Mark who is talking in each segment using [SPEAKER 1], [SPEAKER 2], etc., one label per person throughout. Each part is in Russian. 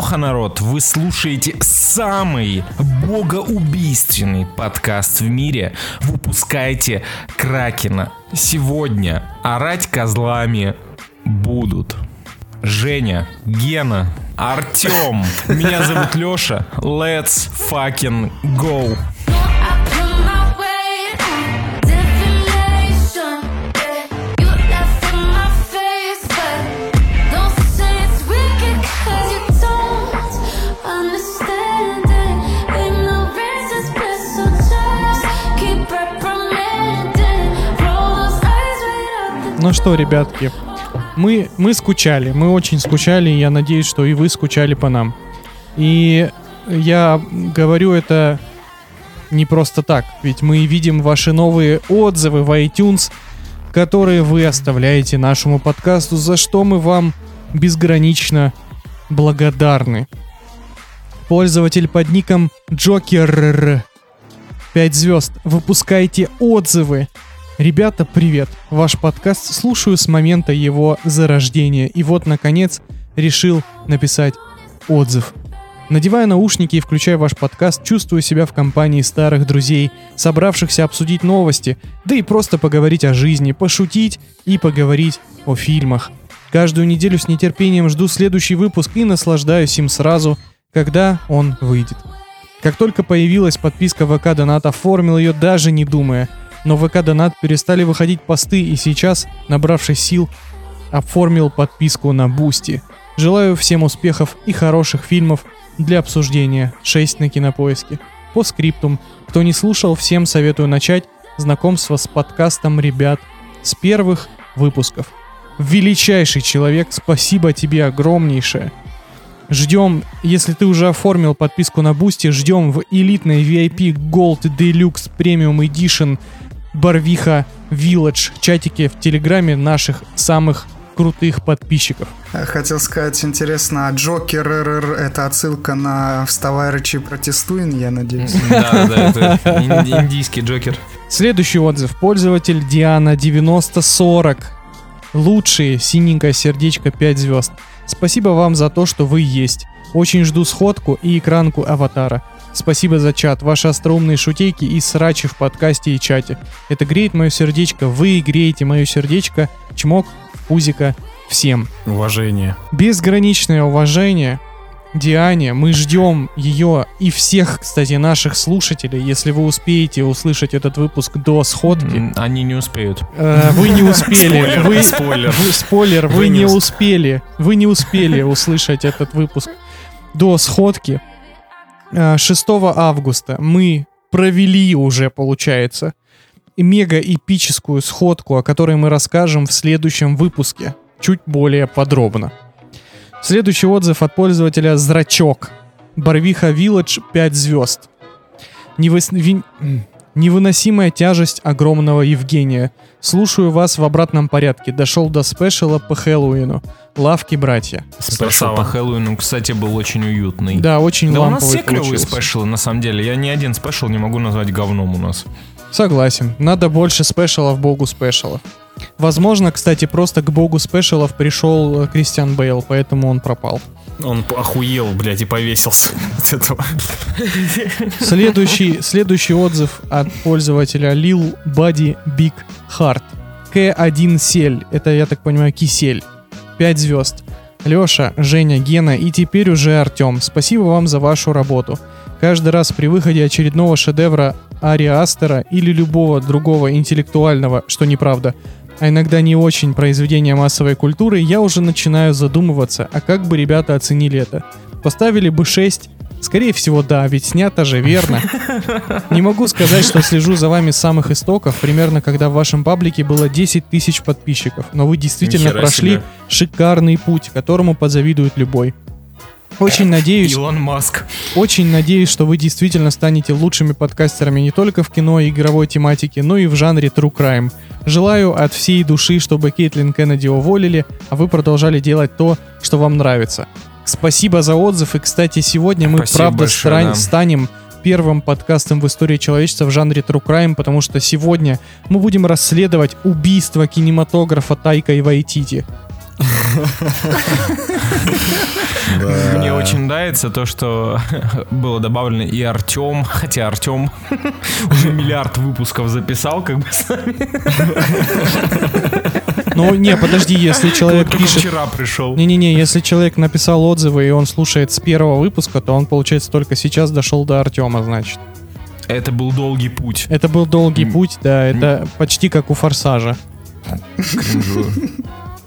[SPEAKER 1] Алоха, народ! Вы слушаете самый богоубийственный подкаст в мире. Выпускайте Кракена. Сегодня орать козлами будут. Женя, Гена, Артем. Меня зовут Леша. Let's fucking go.
[SPEAKER 2] Ну что, ребятки, мы, мы скучали, мы очень скучали, и я надеюсь, что и вы скучали по нам. И я говорю это не просто так, ведь мы видим ваши новые отзывы в iTunes, которые вы оставляете нашему подкасту, за что мы вам безгранично благодарны. Пользователь под ником Джокер 5 звезд. Выпускайте отзывы Ребята, привет! Ваш подкаст слушаю с момента его зарождения. И вот, наконец, решил написать отзыв. Надевая наушники и включая ваш подкаст, чувствую себя в компании старых друзей, собравшихся обсудить новости, да и просто поговорить о жизни, пошутить и поговорить о фильмах. Каждую неделю с нетерпением жду следующий выпуск и наслаждаюсь им сразу, когда он выйдет. Как только появилась подписка ВК Донат, оформил ее даже не думая – но в ВК Донат перестали выходить посты и сейчас, набравшись сил, оформил подписку на Boosty. Желаю всем успехов и хороших фильмов для обсуждения 6 на кинопоиске. Постскриптум. Кто не слушал, всем советую начать знакомство с подкастом ребят с первых выпусков. Величайший человек, спасибо тебе огромнейшее. Ждем, если ты уже оформил подписку на Boosty, ждем в элитной VIP Gold Deluxe Premium Edition Барвиха Village чатике в Телеграме наших самых крутых подписчиков.
[SPEAKER 3] Хотел сказать, интересно, а Джокер это отсылка на «Вставай, рычи, протестуй», я надеюсь?
[SPEAKER 1] Да, да, это индийский Джокер.
[SPEAKER 2] Следующий отзыв. Пользователь Диана 9040. Лучшие, синенькое сердечко 5 звезд. Спасибо вам за то, что вы есть. Очень жду сходку и экранку аватара. Спасибо за чат, ваши остроумные шутейки и срачи в подкасте и чате. Это греет мое сердечко, вы греете мое сердечко. Чмок, пузика, всем.
[SPEAKER 1] Уважение.
[SPEAKER 2] Безграничное уважение Диане. Мы ждем ее и всех, кстати, наших слушателей. Если вы успеете услышать этот выпуск до сходки.
[SPEAKER 1] Они не успеют.
[SPEAKER 2] Э, вы не успели. Вы, спойлер. Вы, спойлер. Вы, вы не успели. Вы не успели услышать этот выпуск до сходки. 6 э, августа мы провели уже, получается, мега эпическую сходку, о которой мы расскажем в следующем выпуске, чуть более подробно. Следующий отзыв от пользователя Зрачок. Барвиха Village 5 звезд. Невыс... Ви... Невыносимая тяжесть огромного Евгения. Слушаю вас в обратном порядке. Дошел до спешала по Хэллоуину. Лавки, братья.
[SPEAKER 1] Спешл по Хэллоуину, кстати, был очень уютный.
[SPEAKER 2] Да, очень
[SPEAKER 1] Да
[SPEAKER 2] у
[SPEAKER 1] нас все клевые спешалы, на самом деле. Я ни один спешл не могу назвать говном у нас.
[SPEAKER 2] Согласен. Надо больше спешалов богу спешалов. Возможно, кстати, просто к богу спешалов пришел Кристиан Бейл, поэтому он пропал.
[SPEAKER 1] Он охуел, блядь, и повесился от этого.
[SPEAKER 2] Следующий, следующий отзыв от пользователя Lil Buddy Big Heart. К1 Сель. Это, я так понимаю, кисель. 5 звезд. Леша, Женя, Гена и теперь уже Артем. Спасибо вам за вашу работу. Каждый раз при выходе очередного шедевра Ари Астера или любого другого интеллектуального, что неправда, а иногда не очень произведения массовой культуры, я уже начинаю задумываться, а как бы ребята оценили это? Поставили бы 6? Скорее всего, да, ведь снято же верно. Не могу сказать, что слежу за вами с самых истоков, примерно когда в вашем паблике было 10 тысяч подписчиков, но вы действительно Нихера прошли себе. шикарный путь, которому позавидует любой. Очень надеюсь...
[SPEAKER 1] Илон Маск.
[SPEAKER 2] Очень надеюсь, что вы действительно станете лучшими подкастерами не только в кино и игровой тематике, но и в жанре True Crime. Желаю от всей души, чтобы Кейтлин Кеннеди уволили, а вы продолжали делать то, что вам нравится. Спасибо за отзыв, и, кстати, сегодня мы, Спасибо правда, большое, стран... да. станем первым подкастом в истории человечества в жанре True Crime, потому что сегодня мы будем расследовать убийство кинематографа Тайка и Вайтити.
[SPEAKER 1] Мне очень нравится то, что было добавлено и Артем, хотя Артем уже миллиард выпусков записал, как бы с нами.
[SPEAKER 2] Ну, не, подожди, если человек
[SPEAKER 1] Только
[SPEAKER 2] пишет...
[SPEAKER 1] вчера пришел.
[SPEAKER 2] Не-не-не, если человек написал отзывы, и он слушает с первого выпуска, то он, получается, только сейчас дошел до Артема, значит.
[SPEAKER 1] Это был долгий путь.
[SPEAKER 2] Это был долгий путь, да, это почти как у Форсажа.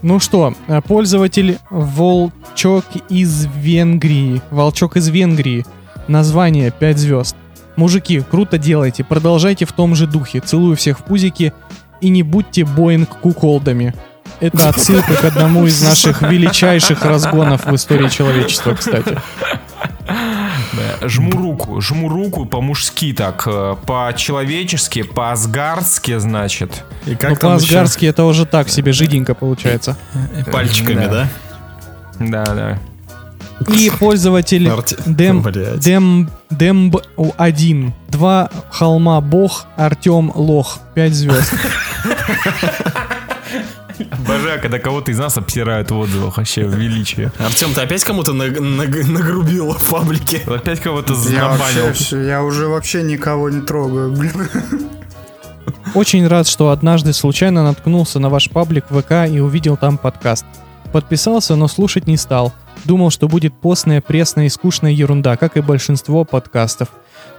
[SPEAKER 2] Ну что, э, пользователь Волчок из Венгрии. Волчок из Венгрии. Название 5 звезд. Мужики, круто делайте, продолжайте в том же духе. Целую всех в пузики и не будьте Боинг куколдами. Это отсылка к одному из наших величайших разгонов в истории человечества, кстати.
[SPEAKER 1] Да, Жму руку, жму руку по-мужски так, э, по-человечески, по-асгардски, значит.
[SPEAKER 4] И
[SPEAKER 2] Ну,
[SPEAKER 4] как там
[SPEAKER 2] по-асгарски это уже так себе жиденько получается.
[SPEAKER 4] Пальчиками,
[SPEAKER 1] Да.
[SPEAKER 4] да?
[SPEAKER 1] Да, да.
[SPEAKER 2] И пользователь
[SPEAKER 4] Арти-
[SPEAKER 2] Дем. Дем, Демб 1. Два холма Бог, Артем Лох. 5 звезд.
[SPEAKER 1] Обожаю, когда кого-то из нас обсирают в отзывах, вообще величие.
[SPEAKER 4] Артем, ты опять кому-то наг- наг- нагрубил в паблике?
[SPEAKER 1] Опять кого-то
[SPEAKER 3] Я вообще,
[SPEAKER 1] забанил.
[SPEAKER 3] всё- я уже вообще никого не трогаю, блин.
[SPEAKER 2] Очень рад, что однажды случайно наткнулся на ваш паблик ВК и увидел там подкаст. Подписался, но слушать не стал. Думал, что будет постная, пресная и скучная ерунда, как и большинство подкастов.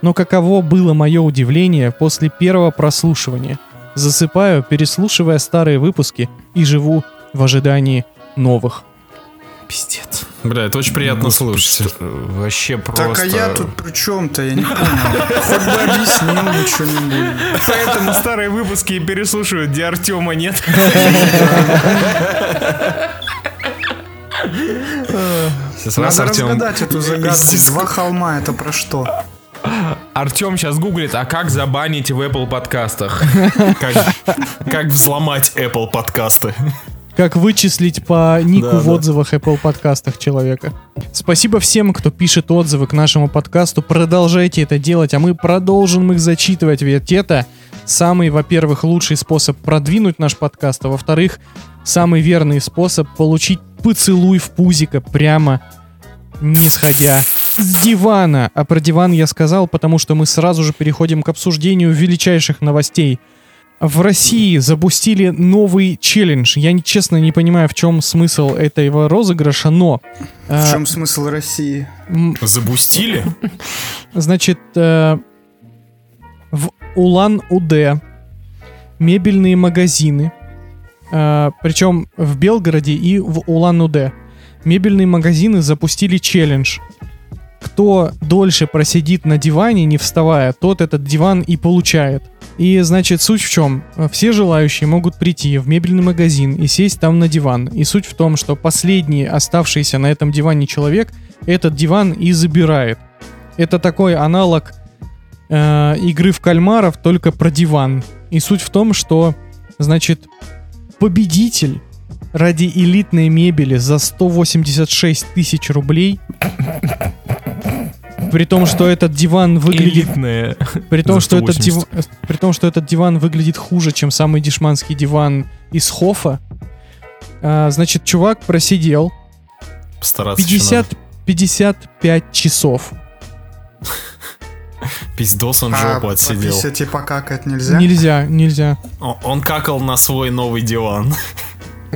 [SPEAKER 2] Но каково было мое удивление после первого прослушивания. Засыпаю, переслушивая старые выпуски и живу в ожидании новых.
[SPEAKER 1] Пиздец.
[SPEAKER 4] Бля, это очень приятно слушать.
[SPEAKER 1] Вообще просто...
[SPEAKER 3] Так а я тут при чем-то, я не понял. Хоть бы объяснил что-нибудь.
[SPEAKER 1] Поэтому старые выпуски и переслушивают, где Артема нет.
[SPEAKER 4] Сейчас
[SPEAKER 3] Надо разгадать эту загадку. Два холма, это про что?
[SPEAKER 1] Артем сейчас гуглит, а как забанить в Apple подкастах?
[SPEAKER 4] Как, как взломать Apple подкасты.
[SPEAKER 2] Как вычислить по нику
[SPEAKER 4] Да,
[SPEAKER 2] в
[SPEAKER 4] да.
[SPEAKER 2] отзывах Apple подкастах человека. Спасибо всем, кто пишет отзывы к нашему подкасту. Продолжайте это делать, а мы продолжим их зачитывать, ведь это самый, во-первых, лучший способ продвинуть наш подкаст, а во-вторых, самый верный способ получить поцелуй в пузико прямо не сходя с дивана. А про диван я сказал, потому что мы сразу же переходим к обсуждению величайших новостей. В России запустили новый челлендж. Я честно не понимаю, в чем смысл этого розыгрыша, но... э,
[SPEAKER 3] В чем смысл России?
[SPEAKER 2] м,
[SPEAKER 4] Забустили?
[SPEAKER 2] Значит, э, в Улан-Удэ мебельные магазины, э, причем в Белгороде и в Улан-Удэ, мебельные магазины запустили челлендж. Кто дольше просидит на диване, не вставая, тот этот диван и получает. И, значит, суть в чем? Все желающие могут прийти в мебельный магазин и сесть там на диван. И суть в том, что последний оставшийся на этом диване человек этот диван и забирает. Это такой аналог э, игры в кальмаров, только про диван. И суть в том, что, значит, победитель ради элитной мебели за 186 тысяч рублей, при том, что этот диван выглядит
[SPEAKER 1] Элитные.
[SPEAKER 2] при том, что этот
[SPEAKER 1] 180.
[SPEAKER 2] диван, при том, что этот диван выглядит хуже, чем самый дешманский диван из Хофа. а, значит, чувак просидел
[SPEAKER 4] Постараться еще
[SPEAKER 2] 50, 55 часов.
[SPEAKER 4] Пиздос он
[SPEAKER 3] А
[SPEAKER 4] жопу отсидел.
[SPEAKER 3] пописать и покакать нельзя?
[SPEAKER 2] Нельзя, нельзя.
[SPEAKER 4] О- Он какал на свой новый диван.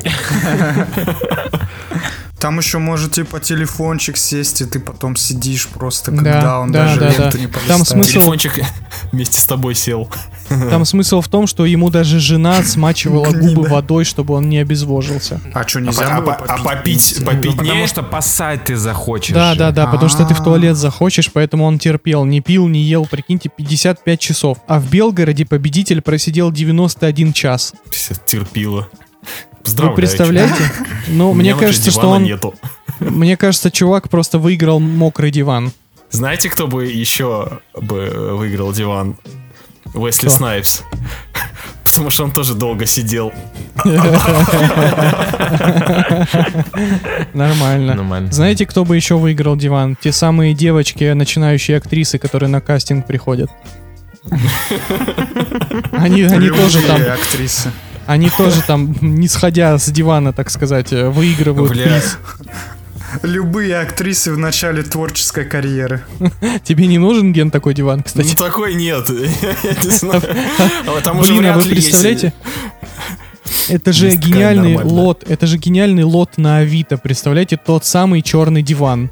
[SPEAKER 3] Там еще может типа телефончик сесть, и ты потом сидишь просто,
[SPEAKER 2] Да,
[SPEAKER 3] когда он
[SPEAKER 2] да,
[SPEAKER 3] даже
[SPEAKER 2] да,
[SPEAKER 3] ленту
[SPEAKER 2] да.
[SPEAKER 3] не
[SPEAKER 2] Там
[SPEAKER 3] полистает.
[SPEAKER 2] смысл-
[SPEAKER 4] Телефончик вместе с тобой сел.
[SPEAKER 2] Там смысл в том, что ему даже жена смачивала губы водой, чтобы он не обезвожился.
[SPEAKER 3] А что,
[SPEAKER 4] А,
[SPEAKER 3] нельзя
[SPEAKER 4] по- а
[SPEAKER 3] было
[SPEAKER 4] по- а попить, попить
[SPEAKER 1] Потому что поссать ты захочешь.
[SPEAKER 2] Да, да, да, потому что ты в
[SPEAKER 3] А.
[SPEAKER 2] туалет захочешь, поэтому он терпел, не пил, не ел, прикиньте, 55 часов. А в Белгороде победитель просидел 91 час.
[SPEAKER 4] Терпила.
[SPEAKER 2] Вы представляете? Ну, мне кажется, что он...
[SPEAKER 4] нету.
[SPEAKER 2] Мне кажется, чувак просто выиграл мокрый диван.
[SPEAKER 4] Знаете, кто бы еще бы выиграл диван? Уэсли
[SPEAKER 2] Кто?
[SPEAKER 4] Снайпс. Потому что он тоже долго сидел.
[SPEAKER 2] Нормально.
[SPEAKER 1] Нормально.
[SPEAKER 2] Знаете, кто бы еще выиграл диван? Те самые девочки, начинающие актрисы, которые на кастинг приходят. Они, они тоже там,
[SPEAKER 3] актрисы.
[SPEAKER 2] Они тоже там, не сходя с дивана, так сказать, э, выигрывают
[SPEAKER 4] Бля.
[SPEAKER 2] приз.
[SPEAKER 3] Любые актрисы в начале творческой карьеры.
[SPEAKER 2] Тебе не нужен ген такой диван,
[SPEAKER 4] Ну
[SPEAKER 2] кстати?
[SPEAKER 4] такой нет. А Там уже
[SPEAKER 2] Блин, а
[SPEAKER 4] вряд
[SPEAKER 2] вы
[SPEAKER 4] ли
[SPEAKER 2] представляете? Это же гениальный лот, это же гениальный лот на Авито, представляете, тот самый черный диван.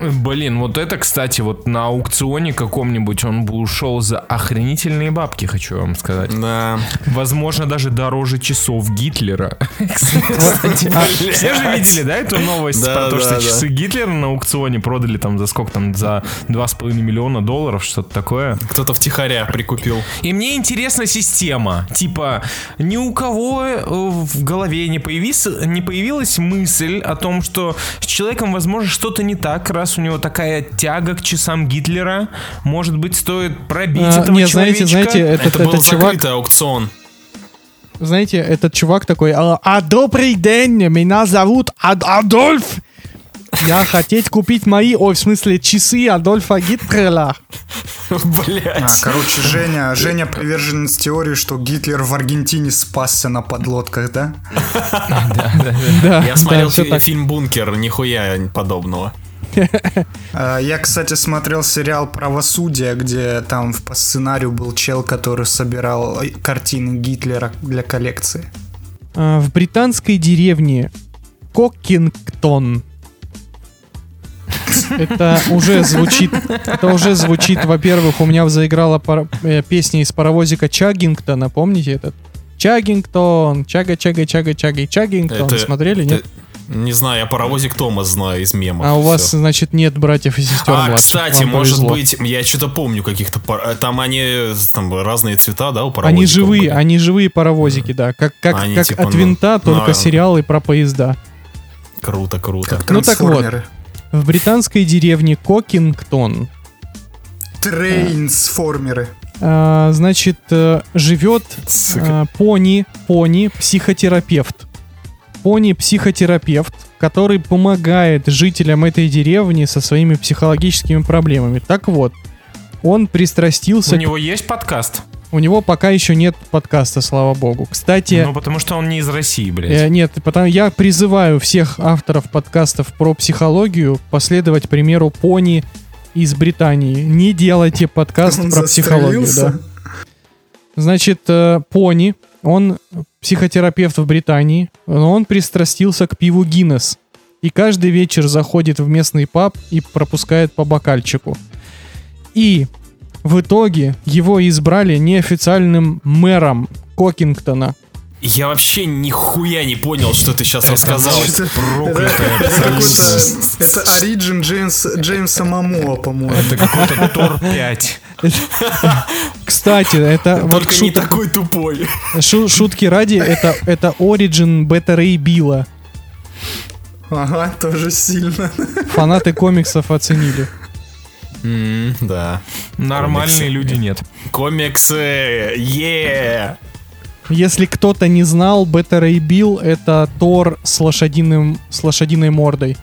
[SPEAKER 1] Блин, вот это, кстати, вот на аукционе каком-нибудь он бы ушел за охренительные бабки, хочу вам сказать.
[SPEAKER 4] Да.
[SPEAKER 1] Возможно, даже дороже часов Гитлера. Все же видели, да, эту новость про то, что часы Гитлера на аукционе продали там за сколько там, за 2,5 миллиона долларов, что-то такое.
[SPEAKER 4] Кто-то втихаря прикупил.
[SPEAKER 1] И мне интересна система. Типа, ни у кого э, в голове не появилась мысль о том, что с человеком, возможно, что-то не так, раз у него такая тяга к часам Гитлера. Может быть, стоит пробить
[SPEAKER 2] А,
[SPEAKER 1] этого
[SPEAKER 2] не, знаете,
[SPEAKER 1] человечка?
[SPEAKER 2] знаете, этот,
[SPEAKER 4] Это был
[SPEAKER 2] этот чувак,
[SPEAKER 4] закрытый аукцион.
[SPEAKER 2] знаете, этот чувак такой, а, а добрый день, меня зовут Ад- Адольф. Я хотеть купить мои, ой, в смысле, часы Адольфа Гитлера.
[SPEAKER 3] А,
[SPEAKER 4] Блять.
[SPEAKER 3] короче, Женя, Женя приверженец теории, что Гитлер в Аргентине спасся на подлодках, да?
[SPEAKER 2] Да,
[SPEAKER 4] Я смотрел
[SPEAKER 2] да, всё
[SPEAKER 4] фи-
[SPEAKER 2] так.
[SPEAKER 4] фильм «Бункер», нихуя подобного.
[SPEAKER 3] А, Я, кстати, смотрел сериал «Правосудие», где там в- по сценарию был чел, который собирал картины Гитлера для коллекции.
[SPEAKER 2] А, В британской деревне Кокингтон. Это уже звучит, это уже звучит, во-первых, у меня заиграла э, песня из паровозика Чаггингтона, помните этот? Чаггингтон, чага, чага, чага, чага, Чаггингтон.
[SPEAKER 4] Это-
[SPEAKER 2] Смотрели, нет?
[SPEAKER 4] Не знаю, я паровозик Томас знаю из мемов.
[SPEAKER 2] А у вас, значит, нет братьев и сестер
[SPEAKER 4] А,
[SPEAKER 2] младших.
[SPEAKER 4] кстати,
[SPEAKER 2] Вам
[SPEAKER 4] может
[SPEAKER 2] повезло.
[SPEAKER 4] быть, я что-то помню каких-то... пар- э, Там они, там разные цвета, да, у паровозиков
[SPEAKER 2] Они живые,
[SPEAKER 4] были?
[SPEAKER 2] они живые паровозики, да. Как, как,
[SPEAKER 4] Они
[SPEAKER 2] как
[SPEAKER 4] типа,
[SPEAKER 2] от
[SPEAKER 4] ну,
[SPEAKER 2] винта, только
[SPEAKER 4] на-
[SPEAKER 2] сериалы про поезда.
[SPEAKER 4] Круто, круто.
[SPEAKER 3] Как
[SPEAKER 2] Ну так вот. В британской деревне Кокингтон
[SPEAKER 3] Трейнсформеры.
[SPEAKER 2] а, значит, э, живет а, пони, пони, психотерапевт. Пони-психотерапевт, который помогает жителям этой деревни со своими психологическими проблемами. Так вот, он пристрастился...
[SPEAKER 1] У него есть подкаст?
[SPEAKER 2] У него пока еще нет подкаста, слава богу. Кстати,
[SPEAKER 1] Ну, потому что он не из России,
[SPEAKER 2] э,
[SPEAKER 1] блядь.
[SPEAKER 2] нет, потому я призываю всех авторов подкастов про психологию последовать примеру пони из Британии. Не делайте подкаст
[SPEAKER 3] Он
[SPEAKER 2] про психологию, да. Значит, э, Пони, он психотерапевт в Британии, но он пристрастился к пиву Гиннес. И каждый вечер заходит в местный паб и пропускает по бокальчику. И в итоге его избрали неофициальным мэром Кокингтона.
[SPEAKER 4] Я вообще нихуя не понял, что ты сейчас рассказал.
[SPEAKER 3] Это- Ориджин Джеймс, Джеймса Мамоа, по-моему.
[SPEAKER 1] Это какой-то Тор 5.
[SPEAKER 2] Кстати, это вот
[SPEAKER 4] Только не
[SPEAKER 2] шут-
[SPEAKER 4] такой тупой.
[SPEAKER 2] шу- шутки ради, это, это Origin Beta Ray Билла.
[SPEAKER 3] Ага, тоже сильно.
[SPEAKER 2] Фанаты комиксов оценили.
[SPEAKER 4] Да.
[SPEAKER 1] Нормальные люди нет.
[SPEAKER 4] Комиксы, е
[SPEAKER 2] Если кто-то не знал, Beta Ray Bill это Тор с лошадиным с лошадиной мордой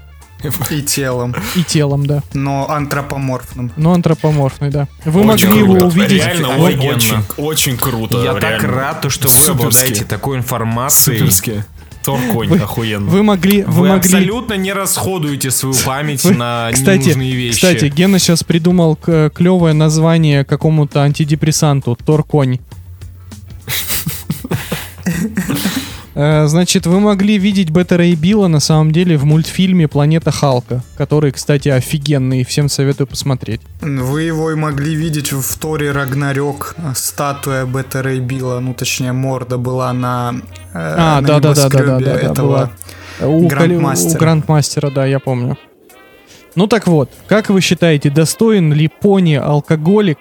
[SPEAKER 3] И телом,
[SPEAKER 2] и телом, да.
[SPEAKER 3] но антропоморфным.
[SPEAKER 2] Но антропоморфный, да. Вы
[SPEAKER 4] Очень
[SPEAKER 2] могли его
[SPEAKER 4] круто.
[SPEAKER 2] увидеть.
[SPEAKER 4] Реально очень,
[SPEAKER 1] офигенно.
[SPEAKER 4] очень, очень круто.
[SPEAKER 1] Я так
[SPEAKER 4] реально.
[SPEAKER 1] рад, то, что вы
[SPEAKER 4] Суперски.
[SPEAKER 1] обладаете такой информацией.
[SPEAKER 4] Суперски. Тор-конь,
[SPEAKER 2] Вы-
[SPEAKER 4] охуенно.
[SPEAKER 2] Вы могли, вы,
[SPEAKER 1] Вы
[SPEAKER 2] могли.
[SPEAKER 1] абсолютно не расходуете свою память
[SPEAKER 2] Вы-
[SPEAKER 1] на
[SPEAKER 2] Кстати,
[SPEAKER 1] ненужные вещи.
[SPEAKER 2] кстати, Гена сейчас придумал к- клевое название какому-то антидепрессанту. Тор-конь. Э, Значит, вы могли видеть Бета Рэй Билла на самом деле в мультфильме «Планета Халка», который, кстати, офигенный, всем советую посмотреть.
[SPEAKER 3] Вы его и могли видеть в Торе Рагнарёк. Статуя Бета Рэй Билла, ну точнее морда была на, э,
[SPEAKER 2] А,
[SPEAKER 3] на
[SPEAKER 2] да, да, да, да, да, да,
[SPEAKER 3] этого.
[SPEAKER 2] была. У,
[SPEAKER 3] Грандмастера.
[SPEAKER 2] У Грандмастера, да, я помню. Ну так вот, как вы считаете, достоин ли пони-алкоголик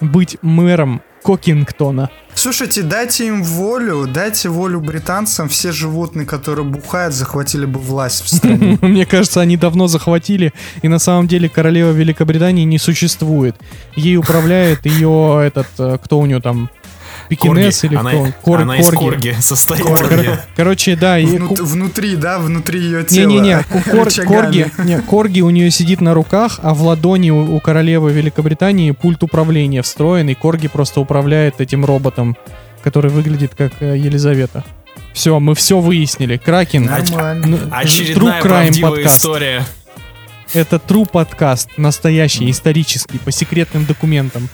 [SPEAKER 2] быть мэром Кокингтона?
[SPEAKER 3] Слушайте, дайте им волю, дайте волю британцам. Все животные, которые бухают, захватили бы власть в стране.
[SPEAKER 2] Мне кажется, они давно захватили, и на самом деле королева Великобритании не существует. Ей управляет ее этот, э, кто у нее там, Пекинес или
[SPEAKER 4] она,
[SPEAKER 2] кто? Кор-
[SPEAKER 4] она из
[SPEAKER 2] Корги.
[SPEAKER 4] корги состоит.
[SPEAKER 3] Корги.
[SPEAKER 2] Короче, да, и
[SPEAKER 3] Внут- внутри, да, внутри ее тела.
[SPEAKER 2] Не-не-не, кор- корги, не, корги у нее сидит на руках, а в ладони у, у королевы Великобритании пульт управления встроен, и корги просто управляет этим роботом, который выглядит как э, Елизавета. Все, мы все выяснили. Кракен.
[SPEAKER 3] Нормально.
[SPEAKER 2] ну,
[SPEAKER 4] Очередная
[SPEAKER 2] True Crime
[SPEAKER 4] правдивая
[SPEAKER 2] подкаст.
[SPEAKER 4] история.
[SPEAKER 2] Это true подкаст, настоящий, исторический, по секретным документам.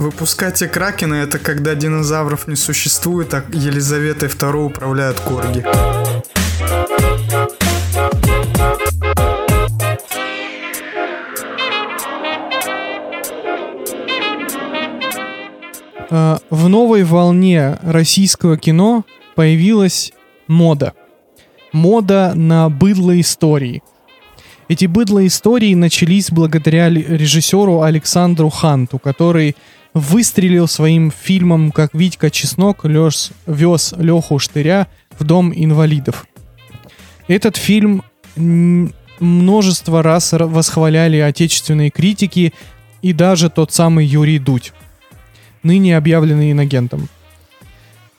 [SPEAKER 3] Выпускайте Кракена это когда динозавров не существует, а Елизаветой II управляют корги.
[SPEAKER 2] Э, В новой волне российского кино появилась мода. Мода на быдло истории. Эти быдло истории начались благодаря режиссеру Александру Ханту, который выстрелил своим фильмом «Как Витька Чеснок лёж, вез Леху Штыря в дом инвалидов». Этот фильм множество раз восхваляли отечественные критики и даже тот самый Юрий Дудь ныне объявленный инагентом.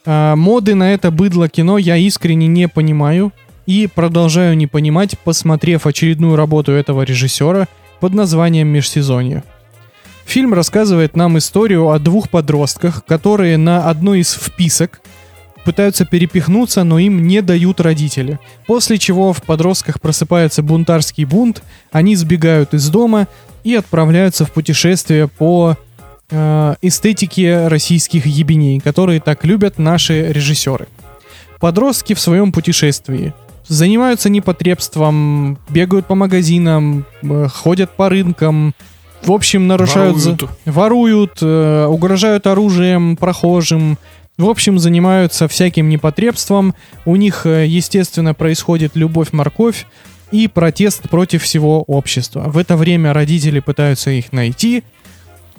[SPEAKER 2] А, моды на это быдло кино я искренне не понимаю и продолжаю не понимать, посмотрев очередную работу этого режиссера под названием «Межсезонье». Фильм рассказывает нам историю о двух подростках, которые на одной из вписок пытаются перепихнуться, но им не дают родители. После чего в подростках просыпается бунтарский бунт, они сбегают из дома и отправляются в путешествие по э, эстетики российских ебеней, которые так любят наши режиссеры. Подростки в своем путешествии занимаются непотребством, бегают по магазинам, э, ходят по рынкам, в общем, нарушают...
[SPEAKER 4] Воруют.
[SPEAKER 2] воруют, э, угрожают оружием прохожим, в общем, занимаются всяким непотребством. У них, э, естественно, происходит любовь-морковь и протест против всего общества. В это время родители пытаются их найти,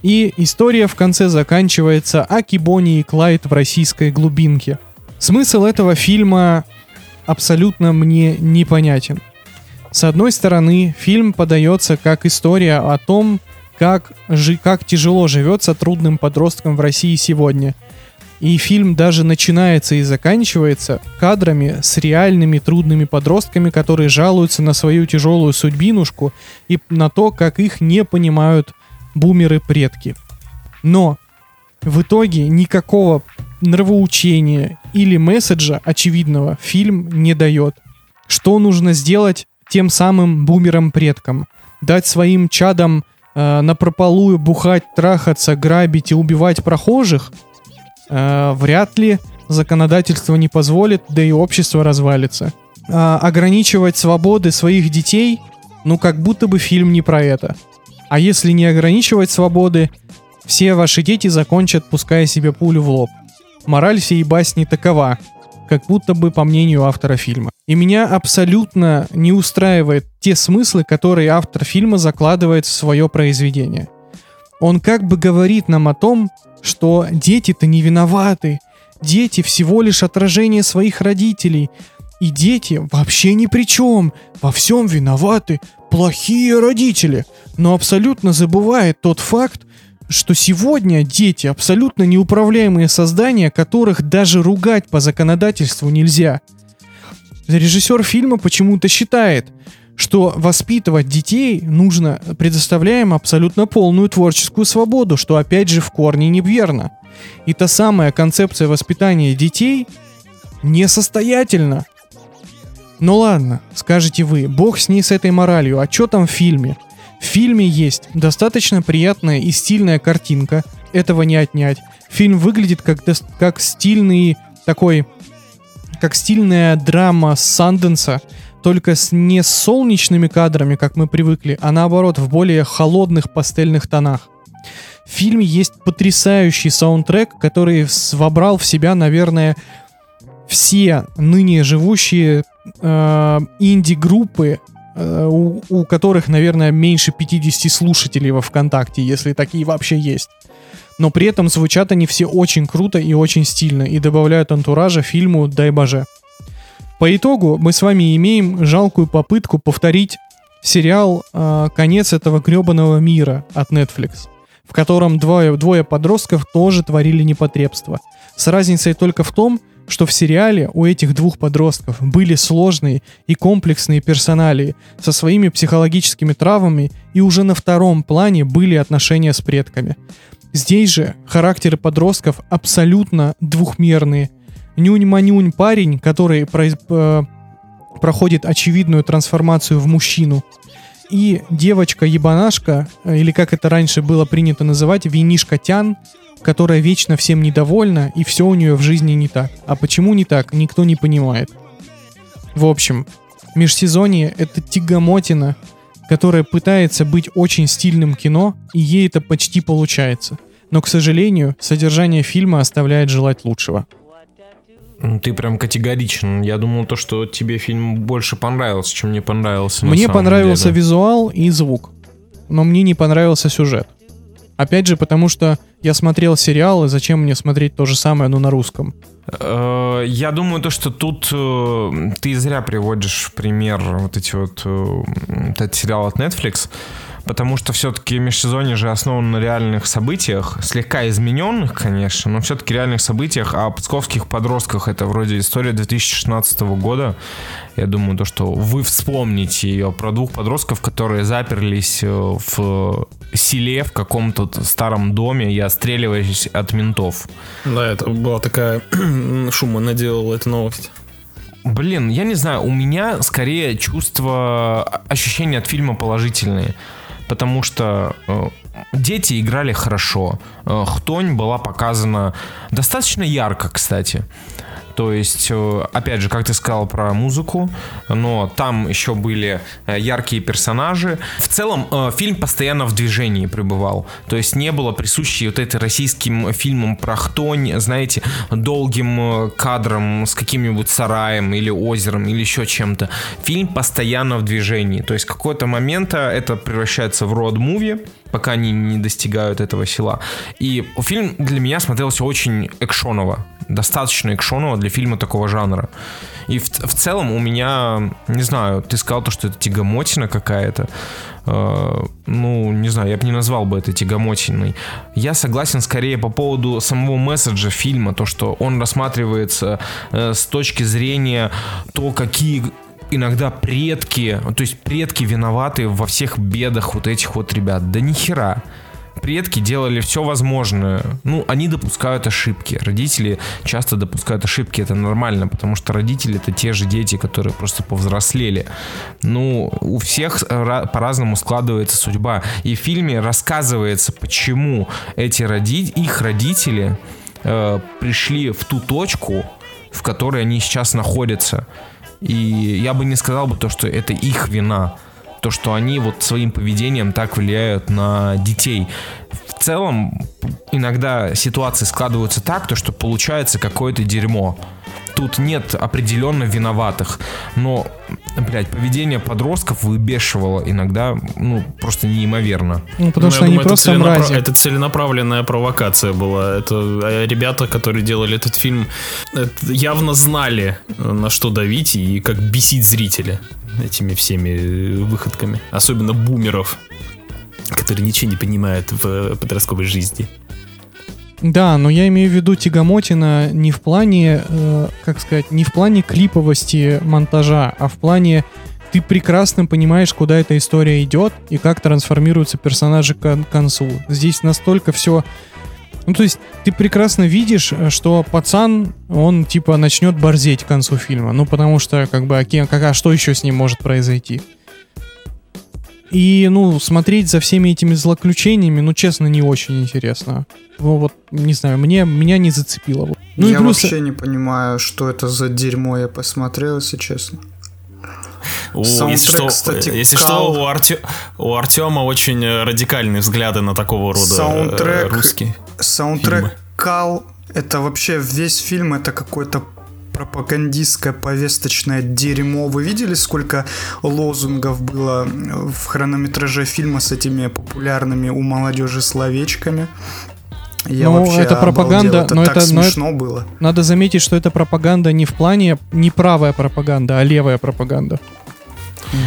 [SPEAKER 2] и история в конце заканчивается Аки Бонни и Клайд в российской глубинке. Смысл этого фильма абсолютно мне непонятен. С одной стороны, фильм подается как история о том, как, жи- как тяжело живется трудным подросткам в России сегодня. И фильм даже начинается и заканчивается кадрами с реальными трудными подростками, которые жалуются на свою тяжелую судьбинушку и на то, как их не понимают бумеры-предки. Но в итоге никакого нравоучения или месседжа очевидного фильм не дает. Что нужно сделать тем самым бумерам-предкам? Дать своим чадам э, напропалую бухать, трахаться, грабить и убивать прохожих? Э, вряд ли законодательство не позволит, да и общество развалится. А, ограничивать свободы своих детей, ну как будто бы фильм не про это. А если не ограничивать свободы, все ваши дети закончат, пуская себе пулю в лоб. Мораль всей басни такова, как будто бы по мнению автора фильма. И меня абсолютно не устраивает те смыслы, которые автор фильма закладывает в свое произведение. Он как бы говорит нам о том, что дети-то не виноваты, дети всего лишь отражение своих родителей, и дети вообще ни при чем, во всем виноваты плохие родители, но абсолютно забывает тот факт, что сегодня дети абсолютно неуправляемые создания, которых даже ругать по законодательству нельзя. Режиссер фильма почему-то считает, что воспитывать детей нужно, предоставляем абсолютно полную творческую свободу, что опять же в корне неверно. И та самая концепция воспитания детей несостоятельна. Ну ладно, скажете вы, бог с ней с этой моралью, а что там в фильме? В фильме есть достаточно приятная и стильная картинка, этого не отнять. Фильм выглядит как, как стильный такой, как стильная драма Санденса, только с не солнечными кадрами, как мы привыкли, а наоборот в более холодных пастельных тонах. В фильме есть потрясающий саундтрек, который вобрал в себя, наверное, все ныне живущие э, инди-группы, у, у которых, наверное, меньше 50 слушателей во ВКонтакте, если такие вообще есть. Но при этом звучат они все очень круто и очень стильно, и добавляют антуража фильму «Дай боже». По итогу мы с вами имеем жалкую попытку повторить сериал э, «Конец этого гребаного мира» от Netflix, в котором двое, двое подростков тоже творили непотребство. С разницей только в том, что в сериале у этих двух подростков были сложные и комплексные персоналии со своими психологическими травмами, и уже на втором плане были отношения с предками. Здесь же характеры подростков абсолютно двухмерные. Нюнь-манюнь парень, который произ- э, проходит очевидную трансформацию в мужчину, и девочка-ебанашка, э, или как это раньше было принято называть, винишка-тян, которая вечно всем недовольна, и все у нее в жизни не так. А почему не так, никто не понимает. В общем, межсезонье — это тягомотина, которая пытается быть очень стильным кино, и ей это почти получается. Но, к сожалению, содержание фильма оставляет желать лучшего.
[SPEAKER 1] Ты прям категоричен. Я думал то, что тебе фильм больше понравился, чем мне понравился.
[SPEAKER 2] Мне понравился
[SPEAKER 1] деле.
[SPEAKER 2] визуал и звук, но мне не понравился сюжет. Опять же, потому что я смотрел сериал, и зачем мне смотреть то же самое, но на русском?
[SPEAKER 1] Э, Я думаю, то, что тут э, ты зря приводишь пример вот эти вот э, этот сериал от Netflix, потому что все-таки межсезонье же основано на реальных событиях, слегка измененных, конечно, но все-таки реальных событиях, а о псковских подростках это вроде история 2016 года. Я думаю, то, что вы вспомните ее про двух подростков, которые заперлись э, в селе в каком-то старом доме и отстреливались от ментов.
[SPEAKER 4] Да, это была такая шума наделала эта новость.
[SPEAKER 1] Блин, я не знаю, у меня скорее чувство, ощущения от фильма положительные. Потому что э, дети играли хорошо. Э, Хтонь была показана достаточно ярко, кстати. То есть, э, опять же, как ты сказал про музыку, но там еще были э, яркие персонажи. В целом, э, фильм постоянно в движении пребывал. То есть не было присущей вот этой российским фильмам про хтонь, знаете, долгим кадром с каким-нибудь сараем или озером или еще чем-то. Фильм постоянно в движении. То есть какой-то момента это превращается в род-муви, пока они не достигают этого села. И фильм для меня смотрелся очень экшоново. Достаточно экшоново для фильма такого жанра. И в, в целом у меня, не знаю, ты сказал то, что это тягомотина какая-то. Э, ну, не знаю, я бы не назвал бы это тягомотиной. Я согласен скорее по поводу самого месседжа фильма, то, что он рассматривается э, с точки зрения то, какие иногда предки, то есть предки виноваты во всех бедах вот этих вот ребят. Да нихера. Предки делали все возможное. Ну, они допускают ошибки. Родители часто допускают ошибки. Это нормально, потому что родители это те же дети, которые просто повзрослели. Ну, у всех ра- по-разному складывается судьба. И в фильме рассказывается, почему эти роди... их родители э, пришли в ту точку, в которой они сейчас находятся. И я бы не сказал бы то, что это их вина. То, что они вот своим поведением так влияют на детей. В целом, иногда ситуации складываются так, то, что получается какое-то дерьмо. Тут нет определенно виноватых. Но, блядь, поведение подростков выбешивало иногда, ну, просто неимоверно.
[SPEAKER 2] Ну, потому
[SPEAKER 4] Ну,
[SPEAKER 2] что
[SPEAKER 4] я
[SPEAKER 2] они
[SPEAKER 4] думаю, это
[SPEAKER 2] просто
[SPEAKER 4] целенапра-
[SPEAKER 2] мрази.
[SPEAKER 4] Это целенаправленная провокация была. Это э, ребята, которые делали этот фильм, это явно знали, на что давить и как бесить зрителя этими всеми э, выходками. Особенно бумеров, которые ничего не понимают в э, подростковой жизни.
[SPEAKER 2] Да, но я имею в виду тягомотина не в плане, э, как сказать, не в плане клиповости монтажа, а в плане ты прекрасно понимаешь, куда эта история идет и как трансформируются персонажи к кон- концу. Здесь настолько все... Ну, то есть ты прекрасно видишь, э, что пацан, он типа начнет борзеть к концу фильма. Ну, потому что, как бы, а, как, а что еще с ним может произойти? И, ну, смотреть за всеми этими злоключениями, ну, честно, не очень интересно. Ну, вот, не знаю, мне, меня не зацепило. Ну,
[SPEAKER 3] я
[SPEAKER 2] и плюс...
[SPEAKER 3] вообще не понимаю, что это за дерьмо я посмотрел, если честно.
[SPEAKER 4] О,
[SPEAKER 3] Саундтрек,
[SPEAKER 4] если что,
[SPEAKER 3] кстати,
[SPEAKER 4] э, если
[SPEAKER 3] кал.
[SPEAKER 4] что у, Арте- у Артема очень радикальные взгляды на такого рода э,
[SPEAKER 3] Саундтрек.
[SPEAKER 4] русские.
[SPEAKER 3] Саундтрек
[SPEAKER 4] Фильмы.
[SPEAKER 3] Кал, это вообще весь фильм, это какой-то пропагандистское повесточное дерьмо. Вы видели, сколько лозунгов было в хронометраже фильма с этими популярными у молодежи словечками? Я
[SPEAKER 2] Ну,
[SPEAKER 3] вообще
[SPEAKER 2] это пропаганда,
[SPEAKER 3] обалдел. это
[SPEAKER 2] но
[SPEAKER 3] так
[SPEAKER 2] это- но это-
[SPEAKER 3] смешно было.
[SPEAKER 2] Надо заметить, что это пропаганда не в плане не правая пропаганда, а левая пропаганда.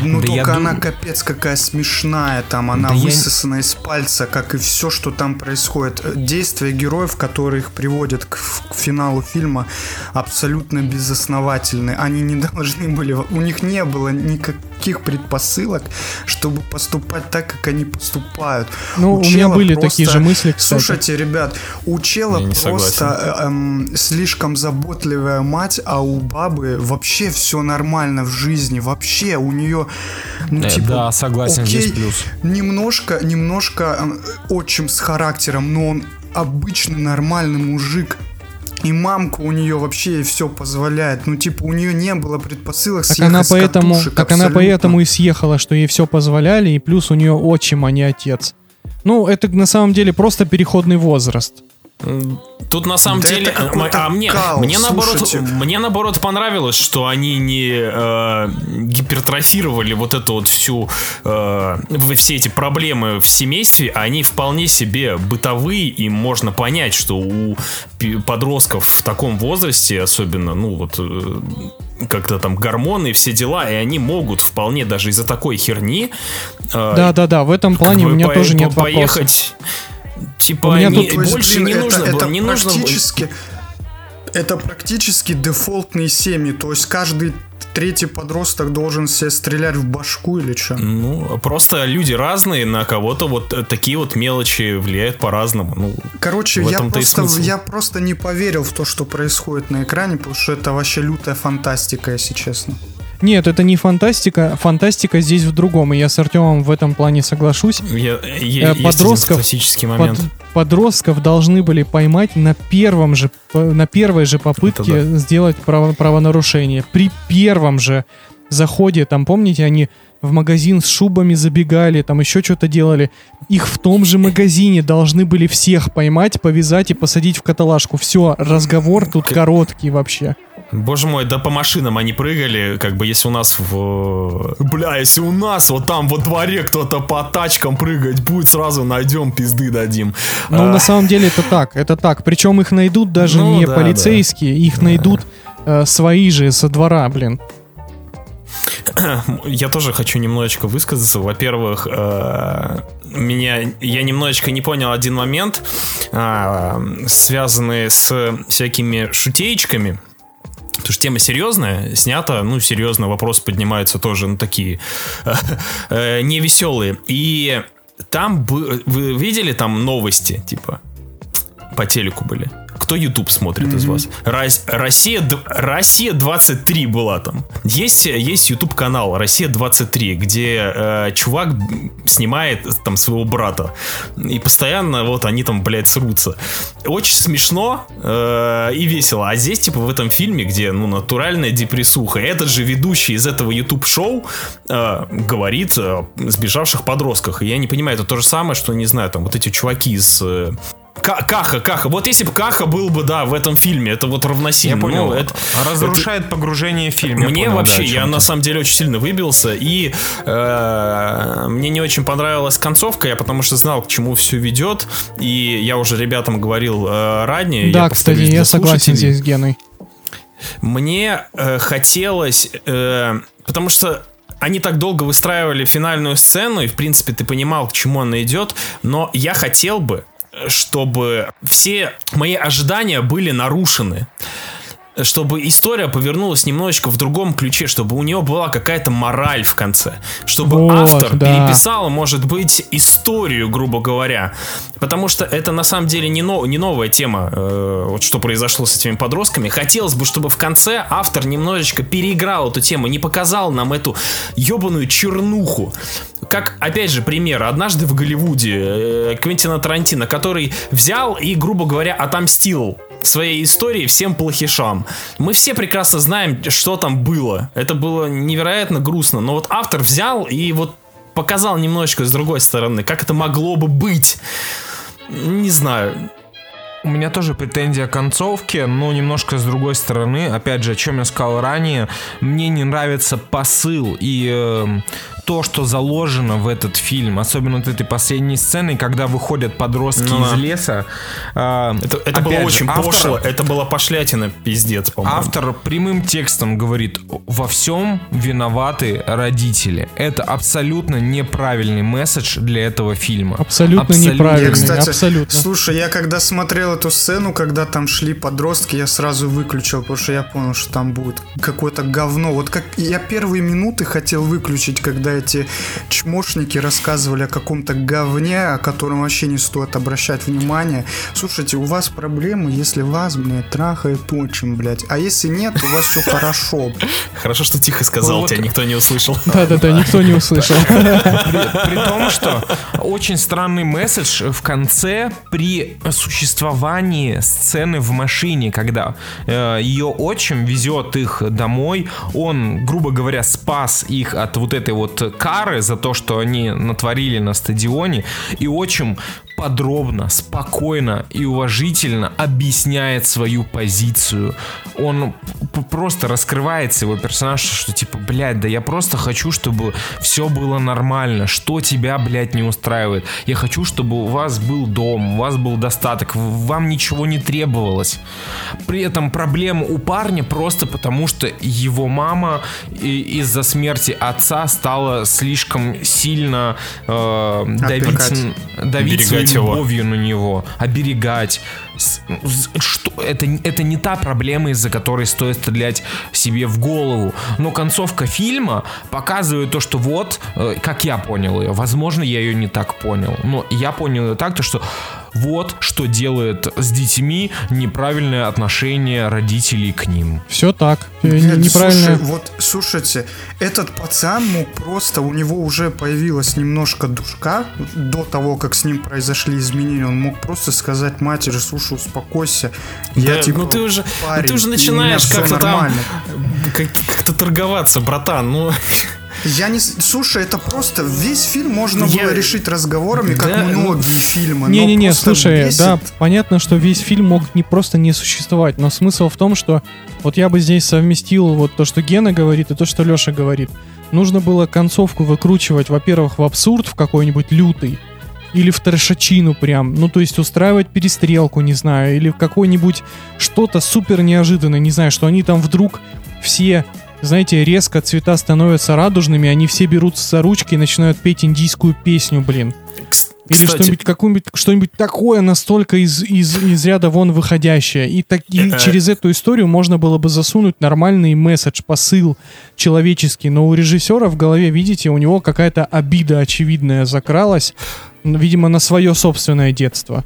[SPEAKER 3] Ну
[SPEAKER 1] Да я
[SPEAKER 3] только она
[SPEAKER 1] дум-
[SPEAKER 3] капец какая смешная, там она
[SPEAKER 1] Да я-
[SPEAKER 3] высосана из пальца, как и все, что там происходит. Э, Действия героев, которые их приводят к, к финалу фильма, абсолютно безосновательны. Они не должны были, у них не было никаких предпосылок, чтобы поступать так, как они поступают.
[SPEAKER 2] Ну, у меня
[SPEAKER 3] чела
[SPEAKER 2] были
[SPEAKER 3] просто-
[SPEAKER 2] такие же мысли, кстати.
[SPEAKER 3] Слушайте, ребят, у чела
[SPEAKER 4] Я
[SPEAKER 3] просто э, эм, слишком заботливая мать, а у бабы вообще все нормально в жизни. Вообще у нее, ну,
[SPEAKER 1] Э,
[SPEAKER 3] типа,
[SPEAKER 1] да, согласен,
[SPEAKER 3] окей,
[SPEAKER 1] здесь плюс.
[SPEAKER 3] Немножко, немножко отчим с характером, но он обычный нормальный мужик. И мамка у нее вообще все позволяет. Ну, типа, у нее не было предпосылок
[SPEAKER 2] Так
[SPEAKER 3] съехать
[SPEAKER 2] она
[SPEAKER 3] с
[SPEAKER 2] поэтому,
[SPEAKER 3] катушек
[SPEAKER 2] так она
[SPEAKER 3] абсолютно.
[SPEAKER 2] поэтому и съехала, что ей все позволяли, и плюс у нее отчим, а не отец. Ну, это на самом деле просто переходный возраст.
[SPEAKER 4] Тут на самом
[SPEAKER 3] Да
[SPEAKER 4] деле, а мне,
[SPEAKER 3] кал,
[SPEAKER 4] мне наоборот, мне наоборот понравилось, что они не э, гипертрофировали вот эту вот всю э, все эти проблемы в семействе, а они вполне себе бытовые, и можно понять, что у подростков в таком возрасте, особенно, ну вот э, как-то там гормоны и все дела, и они могут вполне даже из-за такой херни э,
[SPEAKER 2] Да-да-да, в этом плане
[SPEAKER 4] как
[SPEAKER 2] у меня
[SPEAKER 4] по-
[SPEAKER 2] тоже
[SPEAKER 4] по-
[SPEAKER 2] нет вопросов.
[SPEAKER 4] поехать. Типа,
[SPEAKER 2] У меня
[SPEAKER 4] не-
[SPEAKER 2] тут-
[SPEAKER 4] больше
[SPEAKER 3] блин,
[SPEAKER 4] не
[SPEAKER 3] это-
[SPEAKER 4] нужно
[SPEAKER 3] это
[SPEAKER 4] было, не нужно было-
[SPEAKER 3] практически, Это практически дефолтные семьи. То есть каждый третий подросток должен себе стрелять в башку или что?
[SPEAKER 4] Ну, просто люди разные, на кого-то вот э, такие вот мелочи влияют по-разному. Ну,
[SPEAKER 3] Короче, я просто, я просто не поверил в то, что происходит на экране, потому что это вообще лютая фантастика, если честно.
[SPEAKER 2] Нет, это не фантастика. Фантастика здесь в другом, и я с Артемом в этом плане соглашусь.
[SPEAKER 4] я,
[SPEAKER 2] Э,
[SPEAKER 4] я, есть
[SPEAKER 2] подростков-
[SPEAKER 4] классический момент.
[SPEAKER 2] Под- подростков должны были поймать на первом же, на первой же попытке
[SPEAKER 4] Это
[SPEAKER 2] сделать право- правонарушение. При первом же заходе, там, помните, они в магазин с шубами забегали, там еще что-то делали. Их в том же магазине должны были всех поймать, повязать и посадить в каталажку. Все, разговор тут короткий вообще.
[SPEAKER 4] Боже мой, да по машинам они прыгали, как бы если у нас в... Бля, если у нас вот там во дворе кто-то по тачкам прыгать будет, сразу найдем, пизды дадим.
[SPEAKER 2] Ну,
[SPEAKER 4] А,
[SPEAKER 2] на самом деле это так, это так. Причем их найдут даже
[SPEAKER 4] Ну,
[SPEAKER 2] не
[SPEAKER 4] да,
[SPEAKER 2] полицейские, их найдут э, свои же со двора, блин.
[SPEAKER 4] Я тоже хочу немножечко высказаться. Во-первых, э, меня я немножечко не понял один момент, а, связанный с всякими шутеечками. Потому что тема серьезная, снята, ну, серьезно, вопросы поднимаются тоже, ну, такие э, невеселые. И там вы видели там новости, типа, по телеку были? Кто YouTube смотрит из вас? Рос- Россия, Россия 23 была там. Есть, есть YouTube канал Россия 23, где э, чувак снимает там своего брата. И постоянно вот они там, блядь, срутся. Очень смешно э, и весело. А здесь, типа, в этом фильме, где, ну, натуральная депрессуха, этот же ведущий из этого YouTube-шоу э, говорит о сбежавших подростках. И я не понимаю, это то же самое, что, не знаю, там, вот эти чуваки из... Ка- Каха, Каха. Вот если бы Каха был бы, да, в этом фильме, это вот равносильно.
[SPEAKER 1] Я понял.
[SPEAKER 4] Ну, это-
[SPEAKER 1] Разрушает погружение в фильм.
[SPEAKER 4] мне
[SPEAKER 1] понял,
[SPEAKER 4] вообще,
[SPEAKER 1] да,
[SPEAKER 4] я на самом деле очень сильно выбился, и э, мне не очень понравилась концовка, я потому что знал, к чему все ведет, и я уже ребятам говорил э, ранее.
[SPEAKER 2] да,
[SPEAKER 4] я
[SPEAKER 2] кстати, я согласен здесь с Геной.
[SPEAKER 4] Мне э, хотелось, э, потому что они так долго выстраивали финальную сцену, и в принципе ты понимал, к чему она идет, но я хотел бы, чтобы все мои ожидания были нарушены чтобы история повернулась немножечко в другом ключе, чтобы у нее была какая-то мораль в конце, чтобы
[SPEAKER 2] Вот,
[SPEAKER 4] автор
[SPEAKER 2] да.
[SPEAKER 4] переписал, может быть, историю, грубо говоря, потому что это на самом деле не, но- не новая тема, э, вот что произошло с этими подростками. Хотелось бы, чтобы в конце автор немножечко переиграл эту тему, не показал нам эту ебаную чернуху. Как, опять же, пример. Однажды в Голливуде э, Квентина Тарантино, который взял и, грубо говоря, отомстил своей истории всем плохишам. Мы все прекрасно знаем, что там было. Это было невероятно грустно. Но вот автор взял и вот показал немножечко с другой стороны, как это могло бы быть. Не знаю.
[SPEAKER 1] У меня тоже претензия к концовке, но немножко с другой стороны. Опять же, о чем я сказал ранее, мне не нравится посыл и эм, то, что заложено в этот фильм, особенно вот этой последней сценой, когда выходят подростки
[SPEAKER 4] Ну
[SPEAKER 1] из леса. а,
[SPEAKER 4] Это, это было
[SPEAKER 1] же,
[SPEAKER 4] очень
[SPEAKER 1] автор-
[SPEAKER 4] пошло, это была пошлятина, пиздец, по-моему.
[SPEAKER 1] Автор прямым текстом говорит, во всем виноваты родители. Это абсолютно неправильный месседж для этого фильма.
[SPEAKER 2] Абсолютно
[SPEAKER 1] Абсолютно.
[SPEAKER 2] неправильный,
[SPEAKER 3] Я, кстати,
[SPEAKER 2] абсолютно.
[SPEAKER 3] слушай, я когда смотрел эту сцену, когда там шли подростки, я сразу выключил, потому что я понял, что там будет какое-то говно. Вот как я первые минуты хотел выключить, когда эти чмошники рассказывали о каком-то говне, о котором вообще не стоит обращать внимание. Слушайте, у вас проблемы, если вас, блядь, трахает отчим, блядь. А если нет, у вас все хорошо.
[SPEAKER 4] Хорошо, что тихо сказал, тебя никто не услышал.
[SPEAKER 2] Да-да-да, никто не услышал.
[SPEAKER 1] При, при том, что очень странный месседж в конце при существовании сцены в машине, когда э, ее отчим везет их домой, он, грубо говоря, спас их от вот этой вот кары за то, что они натворили на стадионе, и отчим подробно, спокойно и уважительно объясняет свою позицию. Он просто раскрывается его персонаж, что типа, блядь, да я просто хочу, чтобы все было нормально. Что тебя, блядь, не устраивает? Я хочу, чтобы у вас был дом, у вас был достаток, вам ничего не требовалось. При этом проблема у парня просто потому, что его мама из-за смерти отца стала слишком сильно э, давить, давить своей
[SPEAKER 4] Оберегать его.
[SPEAKER 1] любовью на него, оберегать. Что, это, это не та проблема, из-за которой стоит стрелять себе в голову. Но концовка фильма показывает то, что вот, э, как я понял ее, возможно, я ее не так понял, но я понял ее так, то что вот что делает с детьми неправильное отношение родителей к ним.
[SPEAKER 2] Все так. Э,
[SPEAKER 3] Блядь,
[SPEAKER 2] Неправильно.
[SPEAKER 3] слушай, вот слушайте, этот пацан мог просто, у него уже появилось немножко душка до того, как с ним произошли изменения. Он мог просто сказать матери, слушай, успокойся. Я
[SPEAKER 4] Да,
[SPEAKER 3] типа
[SPEAKER 4] ну ты уже, ну
[SPEAKER 3] парень,
[SPEAKER 4] ты уже начинаешь как-то там как-то торговаться, братан. Ну,
[SPEAKER 3] Я не... Слушай, это просто весь фильм можно
[SPEAKER 4] Я-
[SPEAKER 3] было решить разговорами, как
[SPEAKER 4] Да,
[SPEAKER 3] многие фильмы.
[SPEAKER 2] Не-не-не, слушай,
[SPEAKER 3] бесит.
[SPEAKER 2] да, понятно, что весь фильм мог не просто не существовать, но смысл в том, что вот я бы здесь совместил вот то, что Гена говорит, и то, что Леша говорит. Нужно было концовку выкручивать, во-первых, в абсурд, в какой-нибудь лютый, или в трешачину прям, ну то есть устраивать перестрелку, не знаю, или в какой-нибудь что-то супер неожиданное, не знаю, что они там вдруг все, знаете, резко цвета становятся радужными, они все берутся за ручки и начинают петь индийскую песню, блин. Или что-нибудь, какую-нибудь, что-нибудь такое настолько из, из, из ряда вон выходящее. И, так, и
[SPEAKER 4] Э.
[SPEAKER 2] через эту историю можно было бы засунуть нормальный месседж, посыл человеческий. Но у режиссера в голове, видите, у него какая-то обида очевидная закралась, видимо, на свое собственное детство.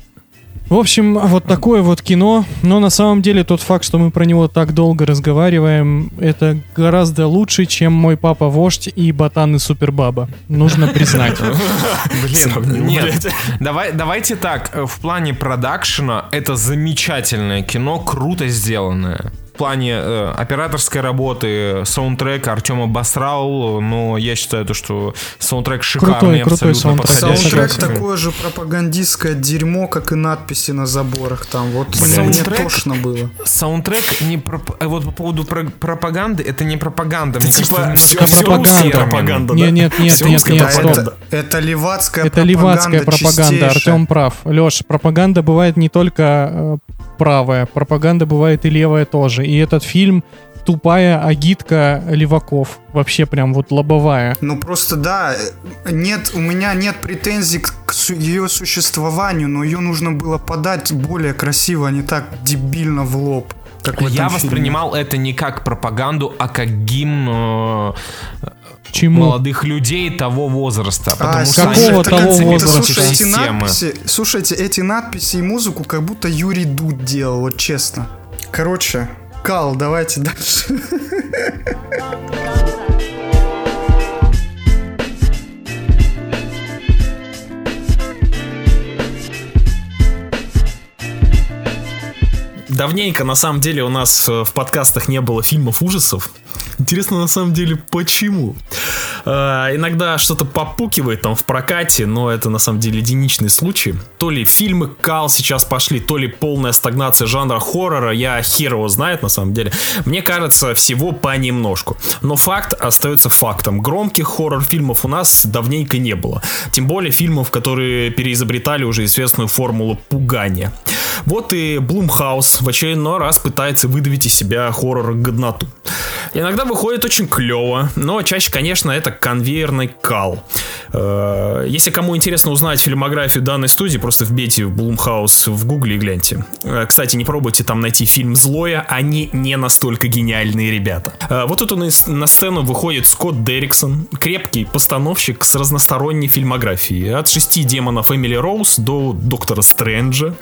[SPEAKER 2] В общем, вот такое вот кино. Но на самом деле тот факт, что мы про него так долго разговариваем, это гораздо лучше, чем мой папа вождь и ботан и супербаба. Нужно признать.
[SPEAKER 1] Блин, нет. Давай, давайте так, в плане продакшена это замечательное кино, круто сделанное. В плане э, операторской работы, саундтрека Артема Басрал, но я считаю то, что саундтрек шикарный,
[SPEAKER 2] Крутой, крутой
[SPEAKER 1] абсолютно
[SPEAKER 2] саундтрек,
[SPEAKER 1] подходящий.
[SPEAKER 3] Саундтрек такое же пропагандистское дерьмо, как и надписи на заборах там. Вот
[SPEAKER 1] Блин.
[SPEAKER 3] мне
[SPEAKER 1] Саундтрек-
[SPEAKER 3] тошно было.
[SPEAKER 1] Саундтрек не проп- э, вот по поводу про- пропаганды, это не пропаганда, мне
[SPEAKER 4] типа,
[SPEAKER 1] кажется,
[SPEAKER 2] русская
[SPEAKER 1] термин.
[SPEAKER 4] пропаганда.
[SPEAKER 2] Не,
[SPEAKER 4] да?
[SPEAKER 2] нет, нет, нет, нет,
[SPEAKER 3] Да,
[SPEAKER 2] стоп.
[SPEAKER 3] это, это левацкая
[SPEAKER 2] Это левацкая пропаганда. Артем прав. Леш, пропаганда бывает не только э, правая, пропаганда бывает и левая тоже. И этот фильм тупая агитка леваков. Вообще прям вот лобовая.
[SPEAKER 3] Ну просто да, нет, у меня нет претензий к, к су- ее существованию, но ее нужно было подать более красиво, а не так дебильно в лоб. Как в этом
[SPEAKER 1] Я
[SPEAKER 3] фильме.
[SPEAKER 1] воспринимал это не как пропаганду, а как гимн э,
[SPEAKER 2] Чему?
[SPEAKER 1] молодых людей того возраста. Потому что
[SPEAKER 2] какого
[SPEAKER 1] они
[SPEAKER 2] того
[SPEAKER 1] принципе
[SPEAKER 2] возраста?
[SPEAKER 1] против
[SPEAKER 3] Слушай, эти
[SPEAKER 1] системы.
[SPEAKER 3] надписи, слушайте, эти надписи и музыку как будто Юрий Дудь делал, вот честно. Короче, Кал, давайте дальше.
[SPEAKER 4] Давненько, на самом деле, у нас э, в подкастах не было фильмов ужасов. Интересно на самом деле, почему? Э, иногда что-то попукивает там в прокате, но это на самом деле единичный случай. То ли фильмы кал сейчас пошли, то ли полная стагнация жанра хоррора, я хер его знает на самом деле. Мне кажется, всего понемножку. Но факт остается фактом. Громких хоррор-фильмов у нас давненько не было. Тем более фильмов, которые переизобретали уже известную формулу пугания. Вот и Блумхаус в очередной раз пытается выдавить из себя хоррор-годноту. Иногда выходит очень клево, но чаще, конечно, это конвейерный кал. Э, если кому интересно узнать фильмографию данной студии, просто вбейте Блумхаус в гугле и гляньте. Э, кстати, не пробуйте там найти фильм «Злое», они не настолько гениальные ребята. Э, вот тут на сцену выходит Скотт Дерриксон, крепкий постановщик с разносторонней фильмографией. От шести демонов Эмили Роуз до Доктора Стрэнджа.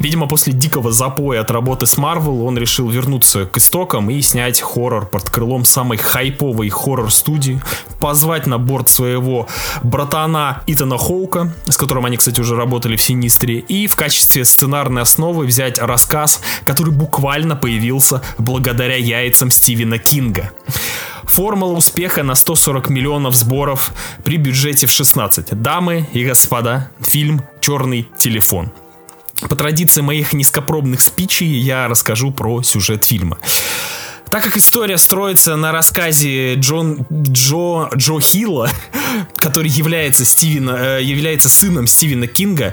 [SPEAKER 4] Видимо, после дикого запоя от работы с Марвел он решил вернуться к истокам и снять хоррор под крылом самой хайповой хоррор-студии, позвать на борт своего братана Итана Хоука, с которым они, кстати, уже работали в Синистре, и в качестве сценарной основы взять рассказ, который буквально появился благодаря яйцам Стивена Кинга. Формула успеха на 140 миллионов сборов при бюджете в 16. Дамы и господа, фильм «Черный телефон». По традиции моих низкопробных спичей я расскажу про сюжет фильма. Так как история строится на рассказе Джон, Джо, Джо Хилла, который является, Стивена, э, является сыном Стивена Кинга,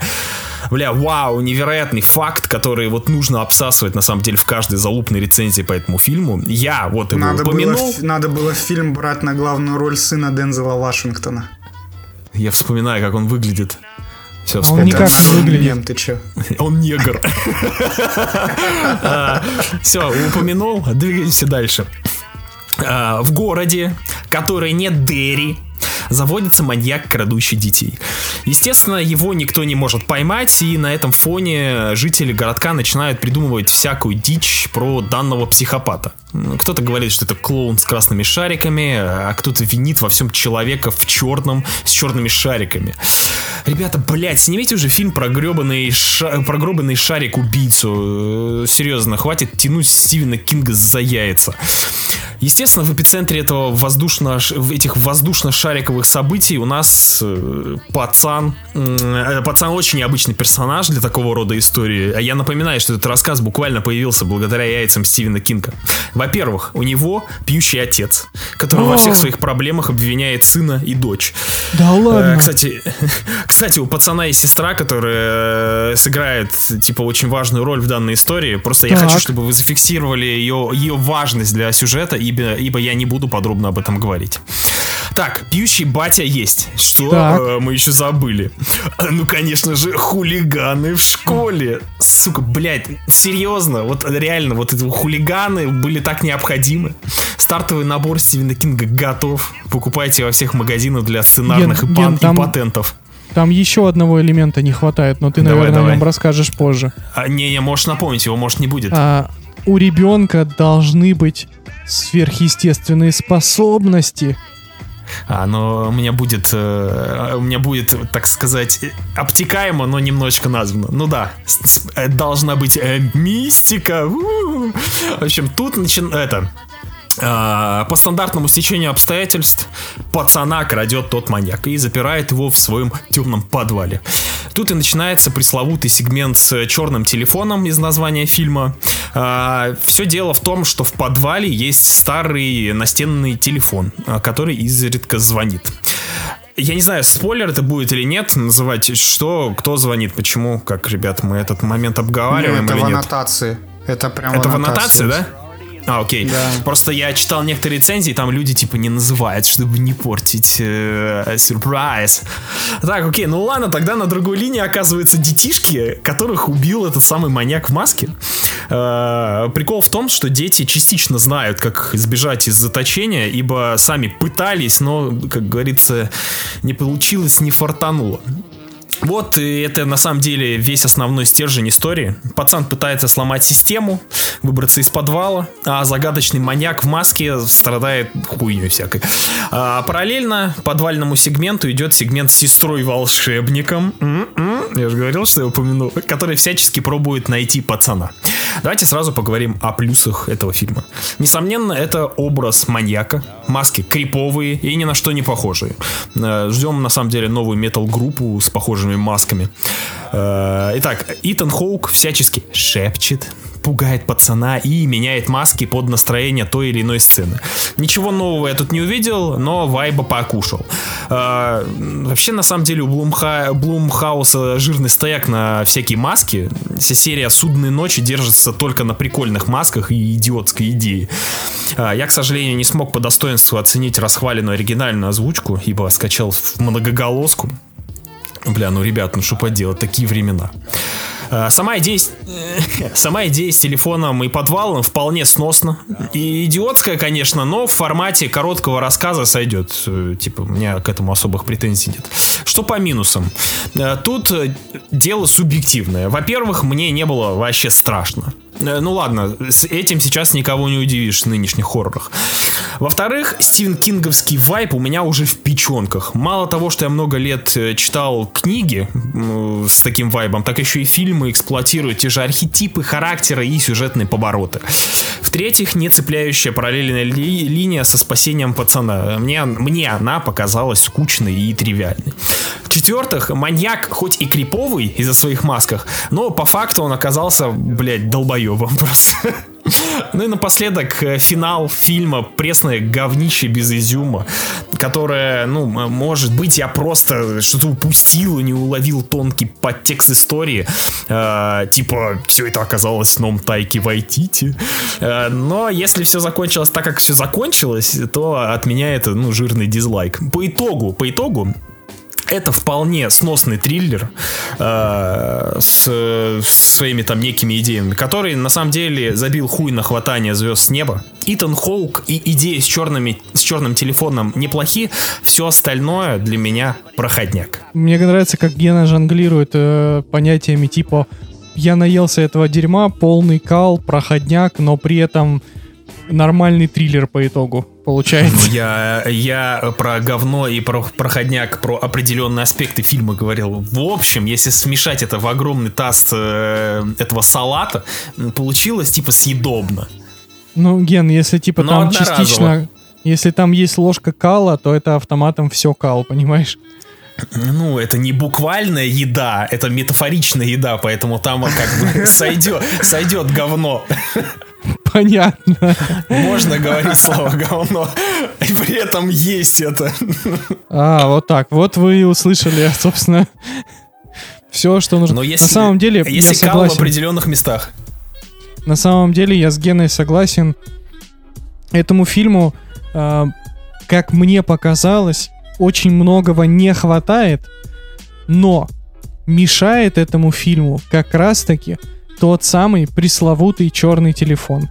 [SPEAKER 4] бля, вау, невероятный факт, который вот нужно обсасывать на самом деле в каждой залупной рецензии по этому фильму. Я вот его
[SPEAKER 3] надо
[SPEAKER 4] упомянул.
[SPEAKER 3] Было, надо было фильм брать на главную роль сына Дензела Вашингтона.
[SPEAKER 4] Я вспоминаю, как он выглядит.
[SPEAKER 2] Все, а он никак не выглядит.
[SPEAKER 3] Ты че?
[SPEAKER 4] Он негр. А, Все, упомянул, двигаемся дальше. А, в городе, который не Дерри, заводится маньяк, крадущий детей. Естественно, его никто не может поймать, и на этом фоне жители городка начинают придумывать всякую дичь про данного психопата. Кто-то говорит, что это клоун с красными шариками, а кто-то винит во всем человека в черном с черными шариками. Ребята, блядь, снимите уже фильм про гребаный, ша... про гробаный шарик убийцу. Э, серьезно, хватит тянуть Стивена Кинга за яйца. Естественно, в эпицентре этого воздушно, этих воздушно-шариковых событий у нас э, пацан. Э, пацан очень необычный персонаж для такого рода истории. Я напоминаю, что этот рассказ буквально появился благодаря яйцам Стивена Кинга. Во-первых, у него пьющий отец, который во всех своих проблемах обвиняет сына и дочь.
[SPEAKER 2] Да ладно.
[SPEAKER 4] Э, кстати, кстати, у пацана есть сестра, которая сыграет, типа, очень важную роль в данной истории. Просто так. я хочу, чтобы вы зафиксировали ее, ее важность для сюжета ибо, ибо я не буду подробно об этом говорить. Так, пьющий батя есть. Что э, мы еще забыли? Ну, конечно же, хулиганы в школе. Сука, блядь, серьезно, вот реально, вот эти хулиганы были так необходимы. Стартовый набор Стивена Кинга готов. Покупайте во всех магазинах для сценарных Ген, и, пан, там... и патентов.
[SPEAKER 2] Там еще одного элемента не хватает, но ты, давай, наверное, давай. о нем расскажешь позже.
[SPEAKER 4] А, не, не, можешь напомнить, его может не будет.
[SPEAKER 2] А, у ребенка должны быть сверхъестественные способности.
[SPEAKER 4] А, но у меня будет, э, у меня будет, так сказать, обтекаемо, но немножечко названо. Ну да, э, должна быть э, мистика. В общем, тут начин, это, по стандартному стечению обстоятельств пацана крадет тот маньяк и запирает его в своем темном подвале. Тут и начинается пресловутый сегмент с черным телефоном из названия фильма. А, все дело в том, что в подвале есть старый настенный телефон, а, который изредка звонит. Я не знаю, спойлер это будет или нет, называть что, кто звонит, почему, как, ребят, мы этот момент обговариваем
[SPEAKER 3] ну, это
[SPEAKER 4] или
[SPEAKER 3] в
[SPEAKER 4] нет.
[SPEAKER 3] аннотации. Это прям
[SPEAKER 4] Это в аннотации, да? А, окей.
[SPEAKER 3] Да.
[SPEAKER 4] Просто я читал некоторые рецензии, там люди типа не называют, чтобы не портить э, сюрприз. Так, окей, ну ладно, тогда на другой линии оказываются детишки, которых убил этот самый маньяк в маске. Э, прикол в том, что дети частично знают, как избежать из заточения, ибо сами пытались, но, как говорится, не получилось, не фартануло. Вот и это на самом деле весь основной стержень истории. Пацан пытается сломать систему, выбраться из подвала, а загадочный маньяк в маске страдает хуйней всякой. А, параллельно подвальному сегменту идет сегмент с сестрой-волшебником. М-м-м, я же говорил, что я упомяну. Который всячески пробует найти пацана. Давайте сразу поговорим о плюсах этого фильма. Несомненно, это образ маньяка, маски криповые и ни на что не похожие. Э, Ждем, на самом деле, новую метал-группу с похожими масками. Э, Итак, Итан Хоук всячески шепчет, пугает пацана и меняет маски под настроение той или иной сцены. Ничего нового я тут не увидел, но вайба покушал. Э, вообще, на самом деле, у Блумха... Блумхауса жирный стояк на всякие маски. Вся серия «Судные ночи» держится только на прикольных масках и идиотской идее. Э, я, к сожалению, не смог по достоинству оценить расхваленную оригинальную озвучку, ибо скачал в многоголоску. Бля, ну, ребят, ну что поделать, такие времена. Э, Сама идея, сама идея с телефоном и подвалом вполне сносно. И идиотская, конечно, но в формате короткого рассказа сойдет. Э, Типа, у меня к этому особых претензий нет. Что по минусам? Э, Тут дело субъективное. Во-первых, мне не было вообще страшно. Э, Ну ладно, с этим сейчас никого не удивишь в нынешних хоррорах. Во-вторых, Стивен Кинговский вайп у меня уже в печенках. Мало того, что я много лет э, читал книги с таким вайбом, так еще и фильмы эксплуатируют те же архетипы, характеры и сюжетные повороты. В-третьих, не цепляющая параллельная ли- линия со спасением пацана. Мне, мне она показалась скучной и тривиальной. В-четвертых, маньяк хоть и криповый из-за своих масках, но по факту он оказался, блядь, долбоебом просто. Ну и напоследок э, финал фильма «Пресное говнище без изюма», которое, ну, может быть, я просто что-то упустил и не уловил тонкий подтекст истории. Э, типа, все это оказалось сном Тайки Вайтити. Э, но если все закончилось так, как все закончилось, то от меня это, ну, жирный дизлайк. По итогу, по итогу, это вполне сносный триллер э, с, с своими там некими идеями, который на самом деле забил хуй на хватание звезд с неба. Итан Хоук и идеи с, черными, с черным телефоном неплохи, все остальное для меня проходняк.
[SPEAKER 2] Мне нравится, как Гена жонглирует э, понятиями типа «я наелся этого дерьма, полный кал, проходняк, но при этом нормальный триллер по итогу получается».
[SPEAKER 4] Я, я про говно и про проходняк, про определенные аспекты фильма говорил. В общем, если смешать это в огромный таз э, этого салата, получилось типа съедобно.
[SPEAKER 2] Ну, Ген, если типа
[SPEAKER 4] Но
[SPEAKER 2] там
[SPEAKER 4] одноразово.
[SPEAKER 2] частично... Если там есть ложка кала, то это автоматом все кал, понимаешь?
[SPEAKER 4] Ну, это не буквальная еда, это метафоричная еда, поэтому там как бы сойдет, сойдет говно.
[SPEAKER 2] Понятно.
[SPEAKER 4] Можно говорить слово говно, и при этом есть это.
[SPEAKER 2] А, вот так. Вот вы и услышали, собственно, все, что нужно.
[SPEAKER 4] Но если,
[SPEAKER 2] На самом деле, я
[SPEAKER 4] если в
[SPEAKER 2] согласен.
[SPEAKER 4] определенных местах.
[SPEAKER 2] На самом деле, я с Геной согласен. Этому фильму, э, как мне показалось, очень многого не хватает, но мешает этому фильму как раз-таки тот самый пресловутый черный телефон.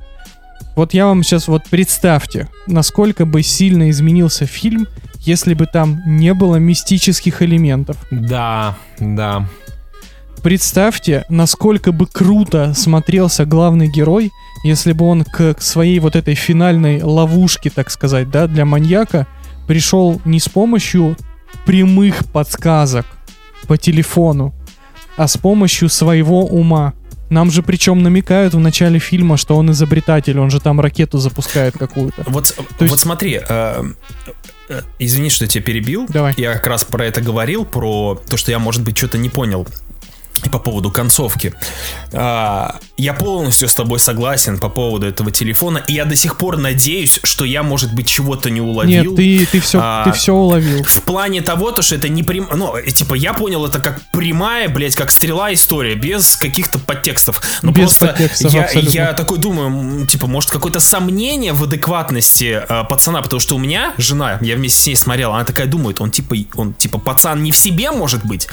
[SPEAKER 2] Вот я вам сейчас вот представьте, насколько бы сильно изменился фильм, если бы там не было мистических элементов.
[SPEAKER 1] Да, да.
[SPEAKER 2] Представьте, насколько бы круто смотрелся главный герой, если бы он к, своей вот этой финальной ловушке, так сказать, да, для маньяка пришел не с помощью прямых подсказок по телефону, а с помощью своего ума. Нам же причем намекают в начале фильма, что он изобретатель, он же там ракету запускает какую-то.
[SPEAKER 4] Вот,
[SPEAKER 2] есть-
[SPEAKER 4] вот смотри, э, э, извини, что я тебя перебил.
[SPEAKER 2] Давай.
[SPEAKER 4] Я как раз про это говорил, про то, что я, может быть, что-то не понял. И по поводу концовки. А, я полностью с тобой согласен по поводу этого телефона, и я до сих пор надеюсь, что я, может быть, чего-то не уловил.
[SPEAKER 2] Нет, ты, ты все,
[SPEAKER 4] А,
[SPEAKER 2] ты все уловил.
[SPEAKER 4] В плане того, то, что это не прям... Ну, э, типа, я понял это как прямая, блядь, как стрела история, без каких-то подтекстов. Но
[SPEAKER 2] Без
[SPEAKER 4] просто
[SPEAKER 2] подтекстов,
[SPEAKER 4] я,
[SPEAKER 2] абсолютно.
[SPEAKER 4] я такой думаю, типа, может, какое-то сомнение в адекватности э, пацана, потому что у меня жена, я вместе с ней смотрел, она такая думает, он типа, он типа пацан не в себе, может быть?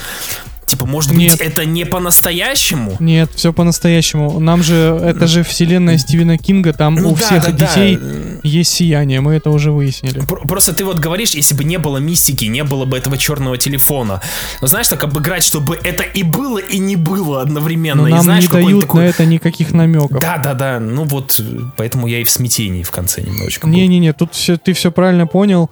[SPEAKER 4] Типа, может быть,
[SPEAKER 2] Нет.
[SPEAKER 4] это не по-настоящему?
[SPEAKER 2] Нет, все по-настоящему. Нам же, это же вселенная Стивена Кинга, там
[SPEAKER 4] Ну
[SPEAKER 2] у
[SPEAKER 4] да,
[SPEAKER 2] всех
[SPEAKER 4] да, да.
[SPEAKER 2] детей есть сияние, мы это уже выяснили.
[SPEAKER 4] Пр- Просто ты вот говоришь, если бы не было мистики, не было бы этого черного телефона. Знаешь, так обыграть, чтобы это и было, и не было одновременно.
[SPEAKER 2] Но
[SPEAKER 4] и
[SPEAKER 2] нам
[SPEAKER 4] знаешь,
[SPEAKER 2] не дают
[SPEAKER 4] такой-
[SPEAKER 2] на это никаких намеков.
[SPEAKER 4] Да, да, да. Ну вот, поэтому я и в смятении в конце немножечко.
[SPEAKER 2] Не-не-не, тут все, ты все правильно понял.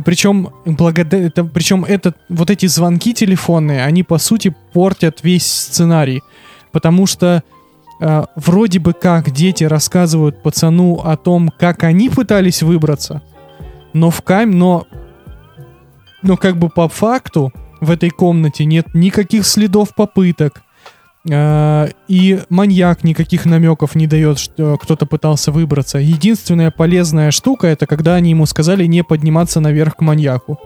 [SPEAKER 2] Причем, благодаря, причем этот, вот эти звонки телефонные, они по сути портят весь сценарий. Потому что э, вроде бы как дети рассказывают пацану о том, как они пытались выбраться, но в кам... но... Но как бы по факту в этой комнате нет никаких следов попыток, э, и маньяк никаких намеков не дает, что кто-то пытался выбраться. Единственная полезная штука это когда они ему сказали не подниматься наверх к маньяку.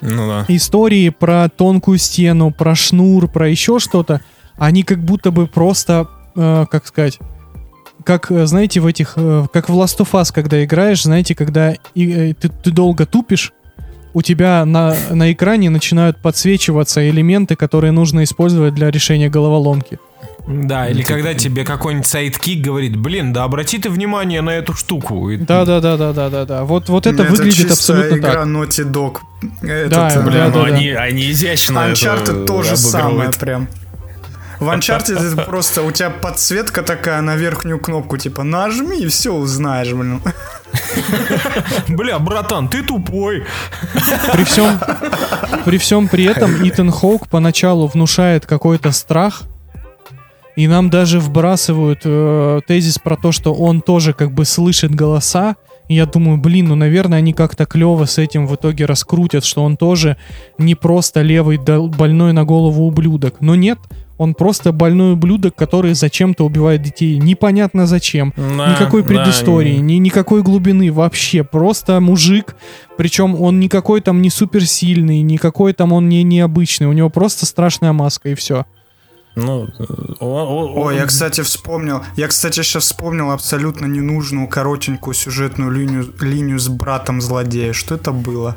[SPEAKER 4] Ну да.
[SPEAKER 2] Истории про тонкую стену, про шнур, про еще что-то, они как будто бы просто, э, как сказать, как, э, знаете, в этих, э, как в Last of Us, когда играешь, знаете, когда и, э, ты, ты долго тупишь, у тебя на, на экране начинают подсвечиваться элементы, которые нужно использовать для решения головоломки.
[SPEAKER 1] Да, или когда тебе какой-нибудь сайт-кик говорит, блин, да обрати ты внимание на эту штуку.
[SPEAKER 2] Да, да, да, да, да, да, да. Вот, вот это, выглядит
[SPEAKER 3] чисто
[SPEAKER 2] абсолютно
[SPEAKER 3] игра
[SPEAKER 2] так.
[SPEAKER 3] Naughty Dog. Этот,
[SPEAKER 2] Да,
[SPEAKER 3] э,
[SPEAKER 2] бля,
[SPEAKER 4] Блин, ну
[SPEAKER 2] да, да.
[SPEAKER 4] они, они изящно
[SPEAKER 3] Uncharted
[SPEAKER 4] это
[SPEAKER 3] то же самое прям. В Uncharted это просто у тебя подсветка такая на верхнюю кнопку, типа нажми и все узнаешь, блин.
[SPEAKER 1] Бля, братан, ты тупой.
[SPEAKER 2] При всем, при всем при этом Итан Хоук поначалу внушает какой-то страх, и нам даже вбрасывают э, тезис про то, что он тоже как бы слышит голоса. И я думаю, блин, ну, наверное, они как-то клево с этим в итоге раскрутят, что он тоже не просто левый дол- больной на голову ублюдок. Но нет, он просто больной ублюдок, который зачем-то убивает детей. Непонятно зачем.
[SPEAKER 4] Да,
[SPEAKER 2] Никакой
[SPEAKER 4] да,
[SPEAKER 2] предыстории, ни, никакой глубины вообще. Просто мужик. Причем он никакой там не суперсильный, никакой там он не необычный. У него просто страшная маска и все.
[SPEAKER 4] Ну, э, о- о-
[SPEAKER 3] Ой, я, кстати, вспомнил. Я, кстати, сейчас вспомнил абсолютно ненужную коротенькую сюжетную линию, линию с братом злодея. Что это было?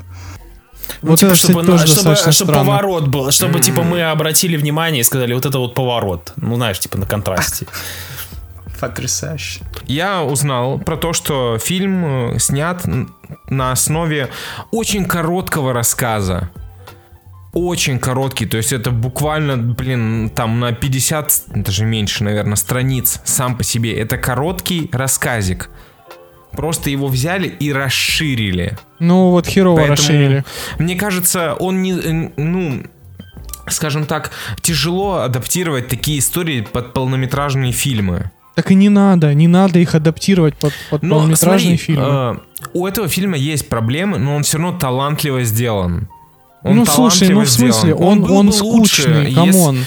[SPEAKER 4] Ну,
[SPEAKER 2] Вот
[SPEAKER 4] типа,
[SPEAKER 2] это,
[SPEAKER 4] чтобы,
[SPEAKER 2] кстати, тоже
[SPEAKER 4] чтобы,
[SPEAKER 2] достаточно
[SPEAKER 4] чтобы
[SPEAKER 2] странно.
[SPEAKER 4] поворот был, чтобы, типа, мы обратили внимание и сказали, вот это вот поворот. Ну, знаешь, типа, на контрасте.
[SPEAKER 3] Потрясающе.
[SPEAKER 1] Я узнал про то, что фильм э, снят на основе очень короткого рассказа. Очень короткий, то есть это буквально, блин, там на 50, даже меньше, наверное, страниц сам по себе. Это короткий рассказик. Просто его взяли и расширили.
[SPEAKER 2] Ну вот херово
[SPEAKER 1] Поэтому,
[SPEAKER 2] расширили.
[SPEAKER 1] Мне кажется, он не, э, ну, скажем так, тяжело адаптировать такие истории под полнометражные фильмы.
[SPEAKER 2] Так и не надо, не надо их адаптировать под, под
[SPEAKER 1] Но
[SPEAKER 2] полнометражные
[SPEAKER 1] смотри,
[SPEAKER 2] фильмы.
[SPEAKER 1] э, у этого фильма есть проблемы, но он все равно талантливо сделан. Он
[SPEAKER 2] ну слушай, ну в смысле,
[SPEAKER 1] сделан.
[SPEAKER 2] он, он,
[SPEAKER 1] лучше,
[SPEAKER 2] скучный,
[SPEAKER 1] если-
[SPEAKER 2] come on.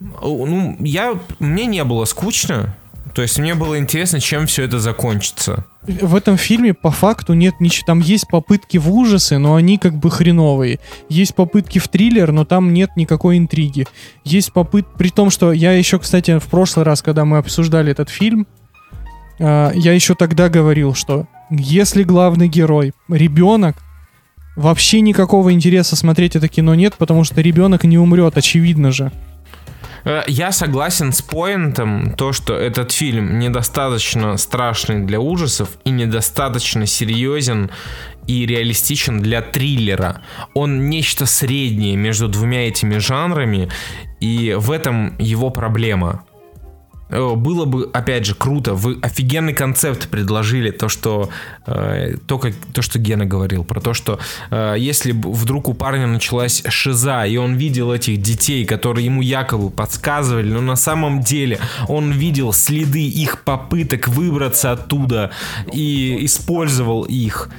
[SPEAKER 1] Ну, я, мне не было скучно. То есть мне было интересно, чем все это закончится.
[SPEAKER 2] В этом фильме по факту нет ничего. Там есть попытки в ужасы, но они как бы хреновые. Есть попытки в триллер, но там нет никакой интриги. Есть попыт... При том, что я еще, кстати, в прошлый раз, когда мы обсуждали этот фильм, э, я еще тогда говорил, что если главный герой ребенок, вообще никакого интереса смотреть это кино нет, потому что ребенок не умрет, очевидно же.
[SPEAKER 1] Э, Я согласен с поинтом, то, что этот фильм недостаточно страшный для ужасов и недостаточно серьезен и реалистичен для триллера. Он нечто среднее между двумя этими жанрами, и в этом его проблема. Э, Было бы, опять же, круто. Вы офигенный концепт предложили. То, что э, то, как, то, что Гена говорил, про то, что э, если вдруг у парня началась шиза, и он видел этих детей, которые ему якобы подсказывали, но на самом деле он видел следы их попыток выбраться оттуда и использовал их.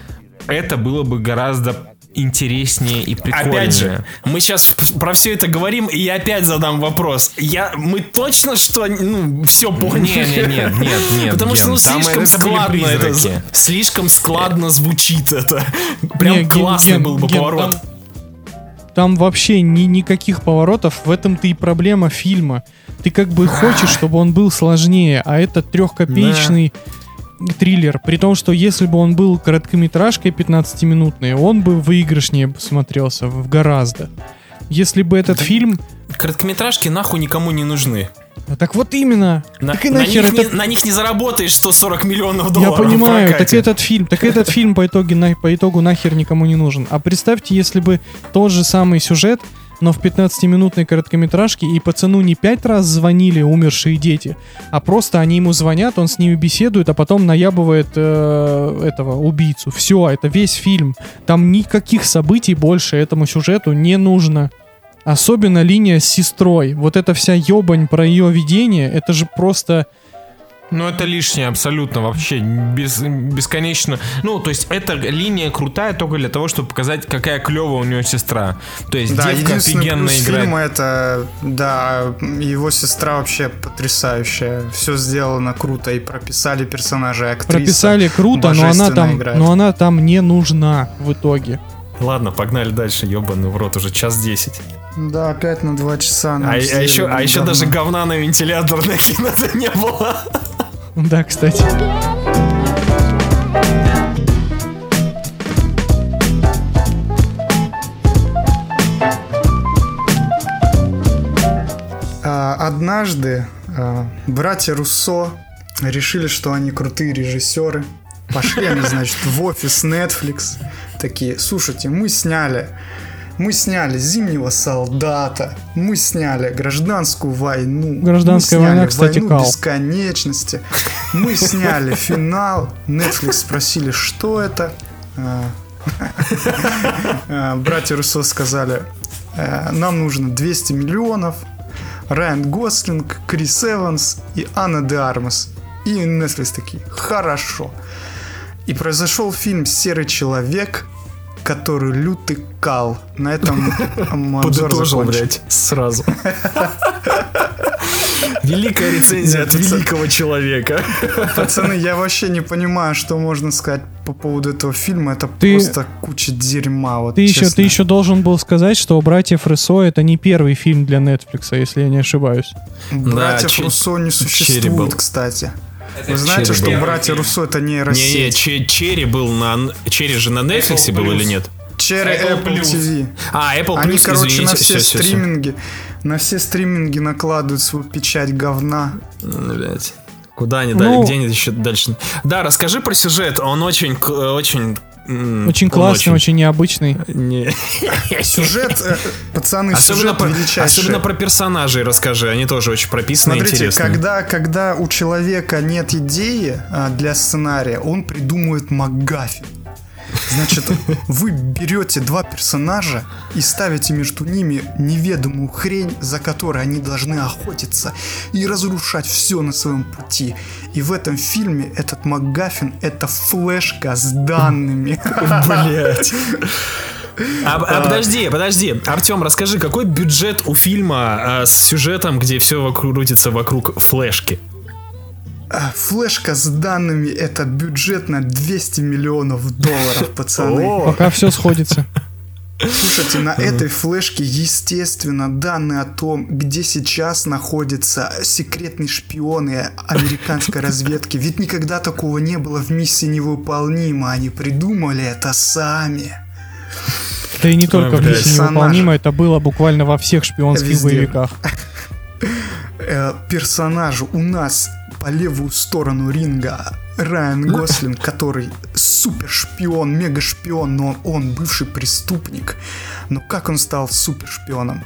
[SPEAKER 1] Это было бы гораздо интереснее и прикольнее.
[SPEAKER 4] Опять же, мы сейчас про все это говорим, и я опять задам вопрос. Я, мы точно что, ну, все поняли?
[SPEAKER 1] Не, не, нет, нет, нет,
[SPEAKER 4] Потому что, ну, слишком складно это, слишком складно звучит это. Прям
[SPEAKER 2] Не,
[SPEAKER 4] классный
[SPEAKER 2] Ген-
[SPEAKER 4] был бы
[SPEAKER 2] Ген,
[SPEAKER 4] поворот.
[SPEAKER 2] Там, там вообще ни, никаких поворотов. В этом-то и проблема фильма. Ты как бы хочешь, чтобы он был сложнее, а это трехкопеечный триллер. При том, что если бы он был короткометражкой 15-минутной, он бы выигрышнее смотрелся в гораздо. Если бы этот фильм...
[SPEAKER 4] Короткометражки нахуй никому не нужны.
[SPEAKER 2] А Так вот именно.
[SPEAKER 4] На,
[SPEAKER 2] так и
[SPEAKER 4] на
[SPEAKER 2] нахер
[SPEAKER 4] них
[SPEAKER 2] это...
[SPEAKER 4] не, на них не заработаешь 140 миллионов
[SPEAKER 2] Я
[SPEAKER 4] долларов. в
[SPEAKER 2] понимаю, так этот фильм, так этот фильм по итогу, на, по итогу нахер никому не нужен. А представьте, если бы тот же самый сюжет, но в 15-минутной короткометражке, и пацану не пять раз звонили умершие дети, а просто они ему звонят, он с ними беседует, а потом наябывает э, этого убийцу. Все, это весь фильм. Там никаких событий больше этому сюжету не нужно. Особенно линия с сестрой. Вот эта вся ебань про ее видение, это же просто...
[SPEAKER 1] Ну, это лишнее абсолютно вообще, без, бесконечно. Ну, то есть, эта линия крутая только для того, чтобы показать, какая клевая у нее сестра. То есть,
[SPEAKER 3] Да,
[SPEAKER 1] девка офигенно
[SPEAKER 3] плюс
[SPEAKER 1] играет.
[SPEAKER 3] фильма это, да, его сестра вообще потрясающая. Все сделано круто и прописали персонажа, актриса.
[SPEAKER 2] Прописали круто, но она там,
[SPEAKER 3] играет.
[SPEAKER 2] но она там не нужна в итоге.
[SPEAKER 4] Ладно, погнали дальше, ебаный в рот, уже час десять.
[SPEAKER 3] Да, опять на два часа.
[SPEAKER 4] А, а еще, а еще даже говна на вентилятор накинуто не было.
[SPEAKER 2] Да, кстати.
[SPEAKER 3] А, Однажды а, братья Руссо решили, что они крутые режиссеры. Пошли они, значит, в офис Netflix. Такие, слушайте, мы сняли мы сняли «Зимнего солдата», мы сняли «Гражданскую войну»,
[SPEAKER 2] Гражданская
[SPEAKER 3] мы сняли
[SPEAKER 2] война, кстати,
[SPEAKER 3] «Войну
[SPEAKER 2] кал.
[SPEAKER 3] бесконечности», мы сняли финал, Netflix спросили, что это. А, а, Братья Руссо сказали, «Э, нам нужно 200 миллионов, Райан Гослинг, Крис Эванс и Анна де Армас. И Netflix такие, хорошо. И произошел фильм «Серый человек», который лютый кал. На этом
[SPEAKER 4] Подытожил, блядь, сразу. Великая рецензия от великого человека.
[SPEAKER 3] Пацаны, я вообще не понимаю, что можно сказать по поводу этого фильма. Это
[SPEAKER 2] Ты-
[SPEAKER 3] просто куча дерьма. Вот,
[SPEAKER 2] Ты еще, ты еще должен был сказать, что «Братьев Руссо» это не первый фильм для Netflix, если я не ошибаюсь.
[SPEAKER 3] Братьев
[SPEAKER 4] Че-
[SPEAKER 3] Руссо не существует, кстати. Вы знаете,
[SPEAKER 4] Черри
[SPEAKER 3] что
[SPEAKER 4] был.
[SPEAKER 3] братья Руссо это
[SPEAKER 4] Не-не,
[SPEAKER 3] нейросеть?
[SPEAKER 4] Че- Черри был на... Черри же на Netflix был или нет?
[SPEAKER 3] Черри
[SPEAKER 1] Apple
[SPEAKER 3] Apple. TV.
[SPEAKER 4] А, Apple
[SPEAKER 3] Они,
[SPEAKER 4] Plus,
[SPEAKER 3] короче,
[SPEAKER 4] извините,
[SPEAKER 3] на все
[SPEAKER 4] всё, всё, всё.
[SPEAKER 3] стриминги, на все стриминги накладывают свою печать говна.
[SPEAKER 4] Ну, блядь. Куда они
[SPEAKER 2] Ну-
[SPEAKER 4] дали, где они еще дальше? Да, расскажи про сюжет, он очень, к- очень...
[SPEAKER 2] Очень классный, очень необычный.
[SPEAKER 4] Не.
[SPEAKER 3] Сюжет, э, пацаны,
[SPEAKER 4] Особенно
[SPEAKER 3] сюжет
[SPEAKER 4] про,
[SPEAKER 3] величайший.
[SPEAKER 4] особенно про персонажей расскажи, они тоже очень прописаны и
[SPEAKER 3] Смотрите,
[SPEAKER 4] интересные.
[SPEAKER 3] когда, когда у человека нет идеи а, для сценария, он придумывает МакГаффин. Значит, вы берете два персонажа и ставите между ними неведомую хрень, за которой они должны охотиться и разрушать все на своем пути. И в этом фильме этот МакГаффин это флешка с данными.
[SPEAKER 4] Блять. А, а подожди, подожди. Артем, расскажи, какой бюджет у фильма а, с сюжетом, где все крутится вокруг флешки?
[SPEAKER 3] А, Флешка с данными это бюджет на 200 миллионов долларов, пацаны.
[SPEAKER 4] О,
[SPEAKER 2] Пока все сходится.
[SPEAKER 3] Слушайте, на этой флешке, естественно, данные о том, где сейчас находятся секретные шпионы американской разведки. Ведь никогда такого не было в миссии невыполнима. Они придумали это сами.
[SPEAKER 2] Да и не только в. «Миссии невыполнима», это было буквально во всех шпионских боевиках.
[SPEAKER 3] Э, персонажу у нас по левую сторону ринга Райан Гослинг, который супер шпион, мега шпион, но он бывший преступник. Но как он стал супер шпионом?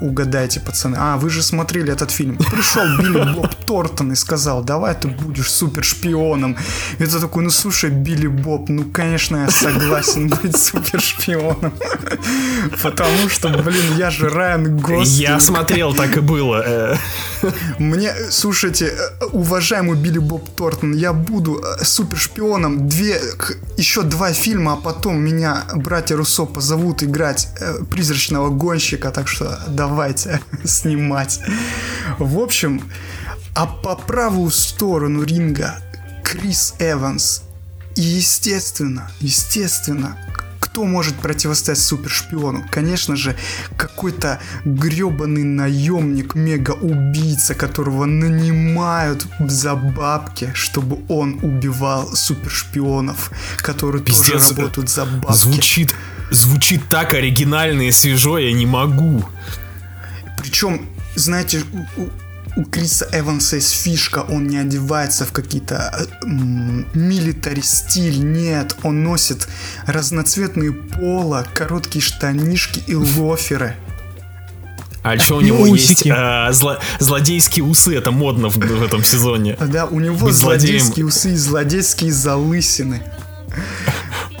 [SPEAKER 3] Угадайте, пацаны. А, вы же смотрели этот фильм. Пришел Билли Боб Тортон и сказал, давай ты будешь супер шпионом. И ты такой, ну слушай, Билли Боб, ну конечно я согласен быть супер шпионом. Потому что, блин, я же Райан Гослинг.
[SPEAKER 4] Я смотрел, так и было. э.
[SPEAKER 3] Мне, слушайте, э, уважаемый Билли Боб Тортон, я буду э, супершпионом. Две, к- еще два фильма, а потом меня братья Руссо позовут играть призрачного гонщика, так что давайте снимать. В общем, а по правую сторону ринга Крис Эванс. И естественно, естественно, кто может противостоять супершпиону? Конечно же, какой-то гребаный наемник, мега-убийца, которого нанимают за бабки, чтобы он убивал супершпионов, которые тоже
[SPEAKER 4] Пиздец,
[SPEAKER 3] работают за бабки.
[SPEAKER 4] Звучит, звучит так оригинально и свежо, я не могу.
[SPEAKER 3] Причем, знаете, у, у- Криса Эванса есть фишка, он не одевается в какие-то э, милитари стиль, нет, он носит разноцветные поло, короткие штанишки и лоферы.
[SPEAKER 4] А еще у него есть
[SPEAKER 2] Усики.
[SPEAKER 4] э, зло- злодейские усы, это модно в, в этом сезоне.
[SPEAKER 3] Да, у него
[SPEAKER 4] Быть злодеем.
[SPEAKER 3] злодейские усы и злодейские залысины.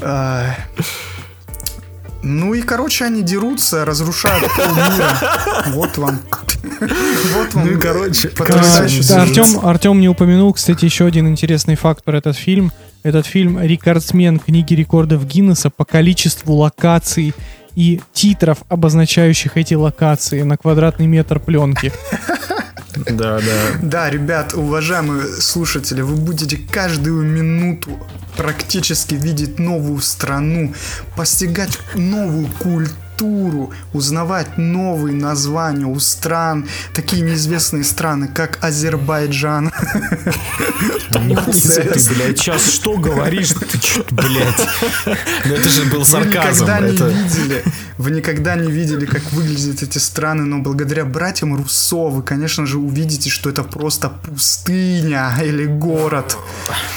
[SPEAKER 3] Ну и, короче, они дерутся, разрушают полмира. Вот вам. Вот вам,
[SPEAKER 4] Ну и, короче.
[SPEAKER 2] Артем, Артем не упомянул, кстати, еще один интересный факт про этот фильм. Этот фильм рекордсмен книги рекордов Гиннесса по количеству локаций и титров, обозначающих эти локации на квадратный метр пленки.
[SPEAKER 4] Да, да.
[SPEAKER 3] Да, ребят, уважаемые слушатели, вы будете каждую минуту практически видеть новую страну, постигать новую культуру, узнавать новые названия у стран, такие неизвестные страны, как Азербайджан.
[SPEAKER 1] Нихуя ты, блядь, сейчас что говоришь? Ты чё, блядь?
[SPEAKER 4] Но это же был
[SPEAKER 3] Вы
[SPEAKER 4] сарказм.
[SPEAKER 3] никогда не видели, вы никогда не видели, как выглядят эти страны, но благодаря братьям Руссо вы, конечно же, увидите, что это просто пустыня или город.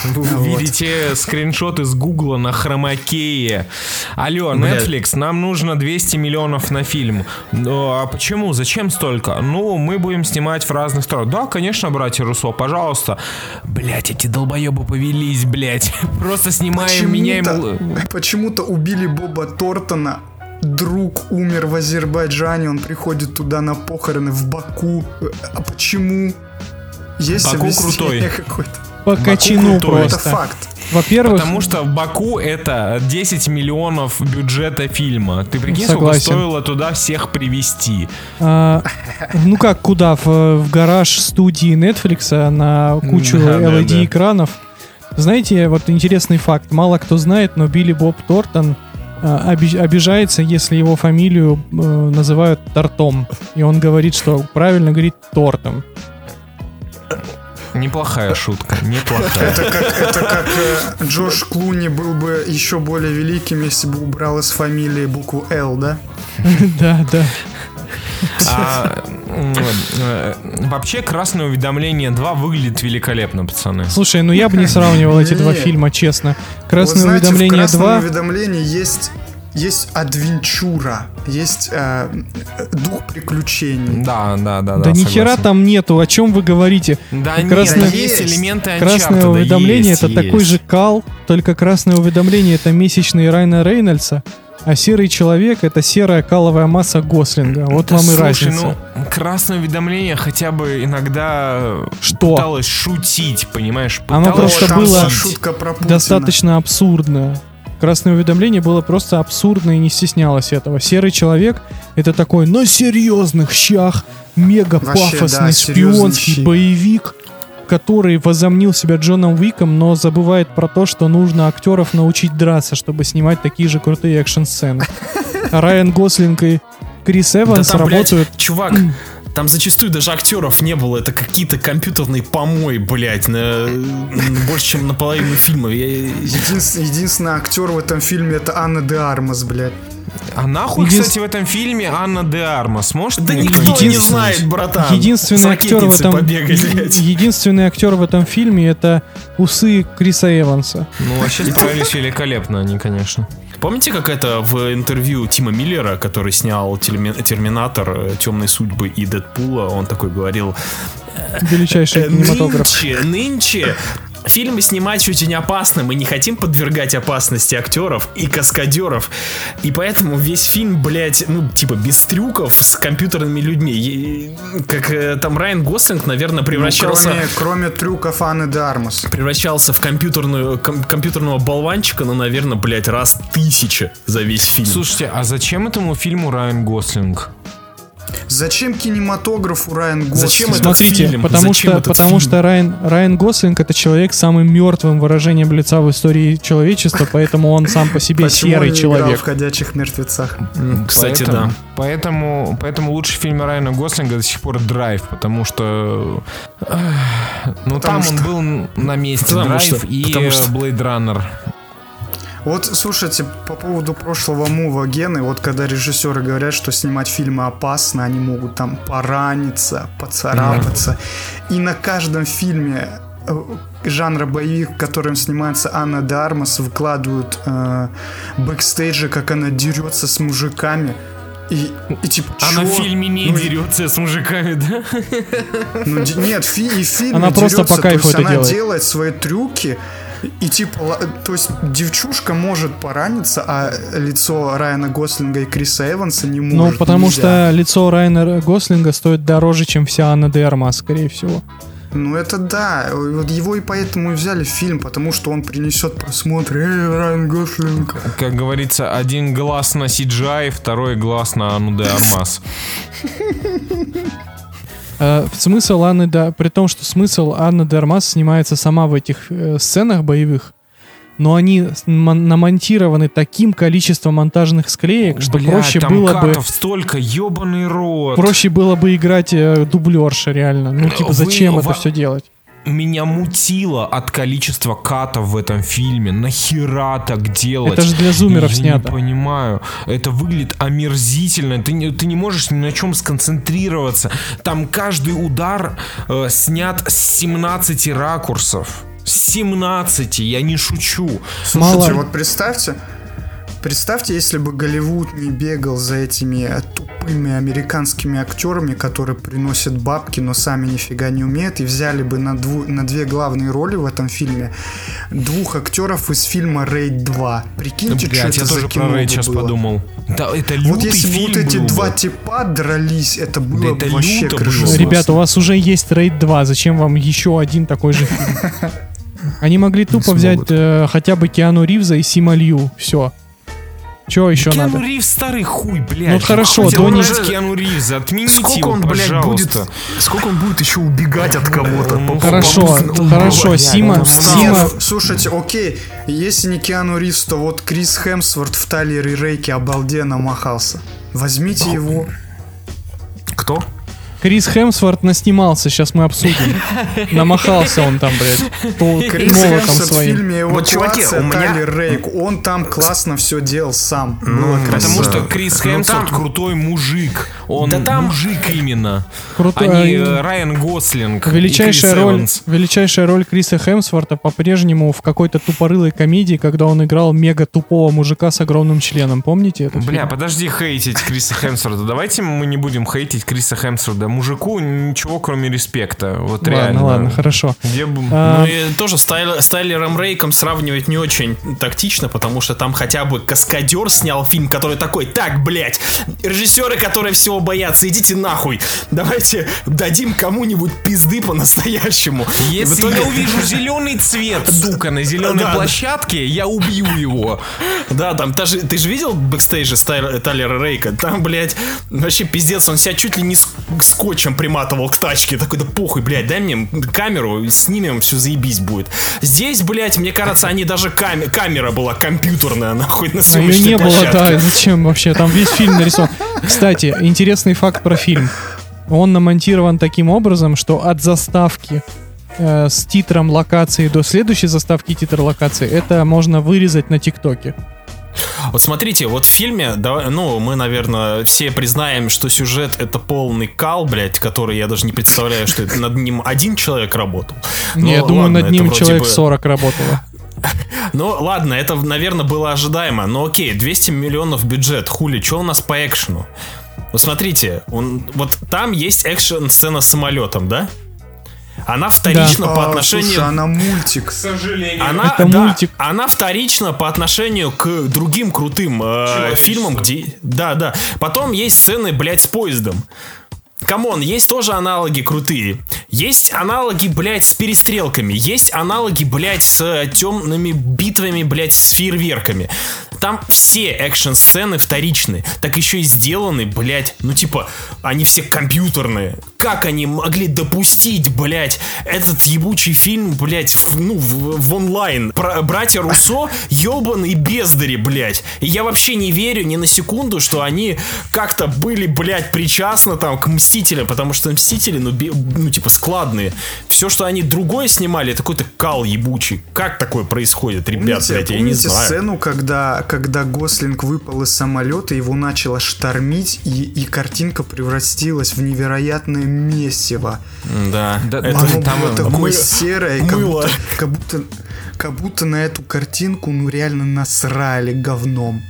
[SPEAKER 1] Вы увидите скриншоты с Гугла на хромакее. Алло. Netflix, нам нужно 200 миллионов на фильм. А почему? Зачем столько? Ну, мы будем снимать в разных сторонах. Да, конечно, братья Руссо, пожалуйста. Блять, эти долбоебы повелись, блять. Просто снимаем, меняем...
[SPEAKER 3] Почему-то, почему-то убили Боба Тортона. Друг умер в Азербайджане, он приходит туда на похороны в Баку. А почему? Есть
[SPEAKER 1] Баку крутой.
[SPEAKER 3] какое-то?
[SPEAKER 2] По
[SPEAKER 1] Баку крутой.
[SPEAKER 3] Это
[SPEAKER 2] просто.
[SPEAKER 3] факт.
[SPEAKER 2] Во-первых,
[SPEAKER 1] Потому что в Баку это 10 миллионов бюджета фильма. Ты прикинь,
[SPEAKER 2] Согласен.
[SPEAKER 1] сколько стоило туда всех привести.
[SPEAKER 2] а, ну как, куда? В, в гараж студии Netflix на кучу
[SPEAKER 1] Да, да,
[SPEAKER 2] LED
[SPEAKER 1] да.
[SPEAKER 2] экранов. Знаете, вот интересный факт. Мало кто знает, но Билли Боб Тортон а, оби- обижается, если его фамилию э, называют Тортом. И он говорит, что правильно говорит Тортом.
[SPEAKER 1] Неплохая шутка, неплохая.
[SPEAKER 3] Это как, это как э, Джош Клуни был бы еще более великим, если бы убрал из фамилии букву Л, да?
[SPEAKER 2] Да, да.
[SPEAKER 1] А, э, вообще, «Красное уведомление 2» выглядит великолепно, пацаны.
[SPEAKER 2] Слушай, ну я бы не сравнивал эти два фильма, честно.
[SPEAKER 3] Вот
[SPEAKER 2] Красное уведомление
[SPEAKER 3] красном
[SPEAKER 2] 2.
[SPEAKER 3] уведомлении есть есть адвенчура, есть э, дух приключений.
[SPEAKER 1] Да, да, да.
[SPEAKER 2] Да ни хера там нету, о чем вы говорите?
[SPEAKER 1] Да
[SPEAKER 2] Красное-
[SPEAKER 1] нет, есть элементы
[SPEAKER 2] Красное уведомление
[SPEAKER 1] есть,
[SPEAKER 2] это такой
[SPEAKER 1] есть.
[SPEAKER 2] же кал, только красное уведомление это месячный Райна Рейнольдса, а серый человек это серая каловая масса Гослинга. Вот
[SPEAKER 1] Да
[SPEAKER 2] вам и
[SPEAKER 1] слушай,
[SPEAKER 2] разница.
[SPEAKER 1] ну, красное уведомление хотя бы иногда
[SPEAKER 2] Что?
[SPEAKER 1] пыталось шутить, понимаешь?
[SPEAKER 2] Оно
[SPEAKER 1] Пыталось
[SPEAKER 2] просто
[SPEAKER 3] там
[SPEAKER 2] было
[SPEAKER 3] шутка.
[SPEAKER 2] Достаточно абсурдно. Красное уведомление было просто абсурдно и не стеснялось этого. Серый человек это такой на серьезных щах мега пафосный
[SPEAKER 3] да,
[SPEAKER 2] шпионский
[SPEAKER 3] щи.
[SPEAKER 2] боевик, который возомнил себя Джоном Уиком, но забывает про то, что нужно актеров научить драться, чтобы снимать такие же крутые экшн-сцены. А Райан Гослинг и Крис
[SPEAKER 4] Да
[SPEAKER 2] Эванс
[SPEAKER 4] там, блядь,
[SPEAKER 2] работают
[SPEAKER 4] чувак, там зачастую даже актеров не было. Это какие-то компьютерные помой, блядь, на, больше, чем наполовину фильма. Я-
[SPEAKER 3] Единственный, единственный актер в этом фильме это Анна де Армас, блядь.
[SPEAKER 1] А нахуй,
[SPEAKER 2] Един-
[SPEAKER 1] кстати, в этом фильме Анна де Армас? Может,
[SPEAKER 4] Да никто
[SPEAKER 1] кто-нибудь
[SPEAKER 4] не знает, братан.
[SPEAKER 2] Единственный актер в этом
[SPEAKER 4] побегать,
[SPEAKER 2] единственный актер в этом фильме это усы Криса Эванса.
[SPEAKER 1] Ну, вообще справились великолепно они, конечно.
[SPEAKER 4] Помните, как это в интервью Тима Миллера, который снял «Терми- Терминатор, Темные судьбы и Дэдпула, он такой говорил,
[SPEAKER 2] Величайший
[SPEAKER 4] «Э,
[SPEAKER 2] кинематограф.
[SPEAKER 4] Нынче, нынче фильмы снимать очень опасно. Мы не хотим подвергать опасности актеров и каскадеров. И поэтому весь фильм, блядь, ну, типа, без трюков с компьютерными людьми. И, как э, там Райан Гослинг, наверное,
[SPEAKER 3] Ну,
[SPEAKER 4] превращался...
[SPEAKER 3] кроме, кроме трюков Анны де Армас.
[SPEAKER 4] Превращался в компьютерную, ком- компьютерного болванчика, ну, наверное, блядь, раз тысяча за весь фильм.
[SPEAKER 1] Слушайте, а зачем этому фильму Райан Гослинг?
[SPEAKER 3] Зачем кинематографу Райан Гослинг?
[SPEAKER 4] Зачем
[SPEAKER 2] Смотрите,
[SPEAKER 4] фильм?
[SPEAKER 2] потому
[SPEAKER 4] Зачем
[SPEAKER 2] что,
[SPEAKER 4] этот
[SPEAKER 2] потому
[SPEAKER 4] фильм?
[SPEAKER 2] что Райан, Райан Гослинг это человек с самым мертвым выражением лица в истории человечества, поэтому он сам по себе
[SPEAKER 3] Почему
[SPEAKER 2] серый
[SPEAKER 3] он не играл
[SPEAKER 2] человек.
[SPEAKER 3] в «Ходячих мертвецах»?
[SPEAKER 4] Кстати,
[SPEAKER 1] Поэтому-
[SPEAKER 4] да.
[SPEAKER 1] Поэтому, поэтому лучший фильм Райана Гослинга до сих пор «Драйв», потому что... Ну, там
[SPEAKER 3] что-
[SPEAKER 1] он был на месте.
[SPEAKER 4] Потому
[SPEAKER 1] «Драйв»
[SPEAKER 4] что-
[SPEAKER 1] и «Блейд Раннер».
[SPEAKER 3] Вот, слушайте, по поводу прошлого мува Гены, вот когда режиссеры говорят, что снимать фильмы опасно, они могут там пораниться, поцарапаться. И на каждом фильме э, жанра боевик, в котором снимается Анна де Армас, выкладывают э, бэкстейджи, как она дерется с мужиками. И, и типа,
[SPEAKER 1] Она в
[SPEAKER 3] чё?
[SPEAKER 1] фильме не
[SPEAKER 3] Ну,
[SPEAKER 1] дерется с мужиками, да?
[SPEAKER 3] Ну, нет, фи- и в фильме
[SPEAKER 2] Она просто
[SPEAKER 3] дерется,
[SPEAKER 2] по кайфу
[SPEAKER 3] то есть
[SPEAKER 2] это
[SPEAKER 3] она
[SPEAKER 2] делает.
[SPEAKER 3] делает свои трюки, И типа, то есть девчушка может пораниться, а лицо Райана Гослинга и Криса Эванса не
[SPEAKER 2] Ну,
[SPEAKER 3] может.
[SPEAKER 2] потому
[SPEAKER 3] нельзя.
[SPEAKER 2] что лицо Райана Гослинга стоит дороже, чем вся Анна де Армас, скорее всего.
[SPEAKER 3] Ну это да, вот его и поэтому и взяли в фильм, потому что он принесет просмотр. Эй, Райан Гослинг.
[SPEAKER 1] Как говорится, один глаз на CGI, второй глаз на Анну де Армас.
[SPEAKER 2] Э, смысл Анны, да, при том, что смысл Анны де Армас снимается сама в этих э, сценах боевых, но они намонтированы таким количеством монтажных склеек, что
[SPEAKER 1] Бля,
[SPEAKER 2] проще
[SPEAKER 1] там
[SPEAKER 2] было бы
[SPEAKER 1] столько, ебаный рот.
[SPEAKER 2] проще было бы играть э, дублерша реально. Ну типа
[SPEAKER 1] Вы-
[SPEAKER 2] зачем это
[SPEAKER 1] ва-
[SPEAKER 2] все делать?
[SPEAKER 1] Меня мутило от количества катов в этом фильме. Нахера так делать?
[SPEAKER 2] Это же для зумеров
[SPEAKER 1] Я
[SPEAKER 2] снято.
[SPEAKER 1] не понимаю. Это выглядит омерзительно. Ты не, ты не можешь ни на чем сконцентрироваться. Там каждый удар э, снят с 17 ракурсов. С 17, я не шучу.
[SPEAKER 3] Слушайте,
[SPEAKER 2] Мало.
[SPEAKER 3] вот представьте, представьте, если бы Голливуд не бегал за этими тупыми американскими актерами, которые приносят бабки, но сами нифига не умеют, и взяли бы на, дву- на две главные роли в этом фильме двух актеров из фильма «Рейд 2». Прикиньте, что
[SPEAKER 1] Блять,
[SPEAKER 3] это
[SPEAKER 1] я
[SPEAKER 3] за
[SPEAKER 1] тоже
[SPEAKER 3] кино
[SPEAKER 1] про Рейд сейчас
[SPEAKER 3] было.
[SPEAKER 1] подумал. Да, это лютый
[SPEAKER 3] Вот если бы
[SPEAKER 1] фильм
[SPEAKER 3] вот эти
[SPEAKER 1] был
[SPEAKER 3] два
[SPEAKER 1] бы.
[SPEAKER 3] типа дрались, это было
[SPEAKER 1] это
[SPEAKER 3] бы вообще крышесносно.
[SPEAKER 2] Ребята, у вас уже есть Рейд 2, зачем вам еще один такой же фильм? Они могли тупо взять э, хотя бы Киану Ривза и Сима Лью. Все. Чего еще
[SPEAKER 1] Киану
[SPEAKER 2] надо?
[SPEAKER 1] Ривз старый хуй, блядь.
[SPEAKER 2] Ну хорошо,
[SPEAKER 1] Хватит
[SPEAKER 2] Донни-
[SPEAKER 1] брать Киану Ривза, отмените
[SPEAKER 4] Сколько
[SPEAKER 1] его,
[SPEAKER 4] он, блядь, будет... Сколько он будет еще убегать от кого-то?
[SPEAKER 1] Ну,
[SPEAKER 2] Хорошо,
[SPEAKER 4] по-
[SPEAKER 2] хорошо,
[SPEAKER 1] блядь,
[SPEAKER 2] Сима,
[SPEAKER 1] это
[SPEAKER 2] Сима,
[SPEAKER 3] Нет, слушайте, окей, если не Киану Ривз, то вот Крис Хемсворт в Талере Рейке обалденно махался. Возьмите его.
[SPEAKER 4] Кто?
[SPEAKER 2] Крис Хемсворт наснимался, сейчас мы обсудим. Намахался он там, блядь, по
[SPEAKER 3] Крис Хемсворт в
[SPEAKER 2] своим.
[SPEAKER 3] фильме
[SPEAKER 4] Вот, чуваки,
[SPEAKER 3] «Эвакуация»
[SPEAKER 4] у меня-
[SPEAKER 3] Тайлер Рейк, он там классно все делал сам. Было
[SPEAKER 1] Потому
[SPEAKER 3] красиво.
[SPEAKER 1] что Крис
[SPEAKER 4] Ну,
[SPEAKER 1] Хемсворт
[SPEAKER 4] там-
[SPEAKER 1] крутой мужик. Он
[SPEAKER 4] Да там-
[SPEAKER 1] мужик именно.
[SPEAKER 2] Крутой,
[SPEAKER 1] а не
[SPEAKER 2] э,
[SPEAKER 1] Райан Гослинг. и
[SPEAKER 2] Величайшая
[SPEAKER 1] Крис
[SPEAKER 2] роль,
[SPEAKER 1] Эванс.
[SPEAKER 2] величайшая роль Криса Хемсворта по-прежнему в какой-то тупорылой комедии, когда он играл мега тупого мужика с огромным членом. Помните это?
[SPEAKER 1] Бля, подожди хейтить Криса Хемсворта. Давайте мы не будем хейтить Криса Хемсворта. Мужику ничего, кроме респекта. Вот реально.
[SPEAKER 2] Ладно, ладно, хорошо.
[SPEAKER 1] Где бы...
[SPEAKER 2] А,
[SPEAKER 4] Ну и тоже с, Тайл- с Тайлером Рейком сравнивать не очень тактично, потому что там хотя бы Каскадер снял фильм, который такой, так, блядь, режиссеры, которые всего боятся, идите нахуй, давайте дадим кому-нибудь пизды по-настоящему.
[SPEAKER 1] Если
[SPEAKER 4] итоге-
[SPEAKER 1] я увижу зеленый цвет, сука, на зеленой
[SPEAKER 4] Да, да.
[SPEAKER 1] площадке, я убью его.
[SPEAKER 4] Да, там, ты же, ты же видел бэкстейджи Тайлера Рейка? Там, блядь, вообще пиздец, он себя чуть ли не с- скотчем приматывал к тачке. Такой, да похуй, блядь, дай мне камеру, снимем, все заебись будет. Здесь, блядь, мне кажется, они даже каме- камера была компьютерная, нахуй, на
[SPEAKER 2] а ее
[SPEAKER 4] съемочной
[SPEAKER 2] не было,
[SPEAKER 4] площадке.
[SPEAKER 2] да, зачем вообще? Там весь фильм нарисован. Кстати, интересный факт про фильм. Он намонтирован таким образом, что от заставки э, с титром локации до следующей заставки титр локации, это можно вырезать на ТикТоке.
[SPEAKER 4] Вот смотрите, вот в фильме, да, ну, мы, наверное, все признаем, что сюжет это полный кал, блядь, который я даже не представляю, что это над ним один человек работал.
[SPEAKER 2] Не,
[SPEAKER 4] Ну,
[SPEAKER 2] я думаю,
[SPEAKER 4] ладно,
[SPEAKER 2] над ним человек
[SPEAKER 4] бы-
[SPEAKER 2] 40 работало.
[SPEAKER 4] Ну, ладно, это, наверное, было ожидаемо. Но окей, 200 миллионов бюджет. Хули, что у нас по экшену? Вот смотрите, он, вот там есть экшен-сцена с самолетом, да? Она вторична по
[SPEAKER 3] А,
[SPEAKER 4] отношению...
[SPEAKER 3] Слушай, она мультик.
[SPEAKER 1] сожалению.
[SPEAKER 4] Она,
[SPEAKER 2] Это
[SPEAKER 4] да,
[SPEAKER 2] мультик.
[SPEAKER 4] она вторична по отношению к другим крутым э, фильмам, где... Да, да. Потом есть сцены, блядь, с поездом. Come on, есть тоже аналоги крутые. Есть аналоги, блядь, с перестрелками. Есть аналоги, блядь, с темными битвами, блядь, с фейерверками. Там все экшн-сцены вторичны. Так еще и сделаны, блядь, ну типа, они все компьютерные. Как они могли допустить, блядь, этот ебучий фильм, блядь, в, ну, в, в онлайн? Про, братья Руссо ебаные бездари, блядь. И я вообще не верю ни на секунду, что они как-то были, блядь, причастны там к Мстителям, потому что Мстители, ну, бе- ну типа, складные. Все, что они другое снимали, это какой-то кал ебучий. Как такое происходит, ребят,
[SPEAKER 3] Помните,
[SPEAKER 4] блядь, я не
[SPEAKER 3] помните
[SPEAKER 4] знаю.
[SPEAKER 3] сцену, когда, когда Гослинг выпал из самолета, его начало штормить, и, и картинка превратилась в невероятное месиво.
[SPEAKER 4] Да,
[SPEAKER 1] Да,
[SPEAKER 4] это
[SPEAKER 3] Оно
[SPEAKER 1] там,
[SPEAKER 3] было такое
[SPEAKER 4] мы-
[SPEAKER 3] серое, как
[SPEAKER 4] мыло.
[SPEAKER 3] будто, как, будто, как будто на эту картинку ну реально насрали говном.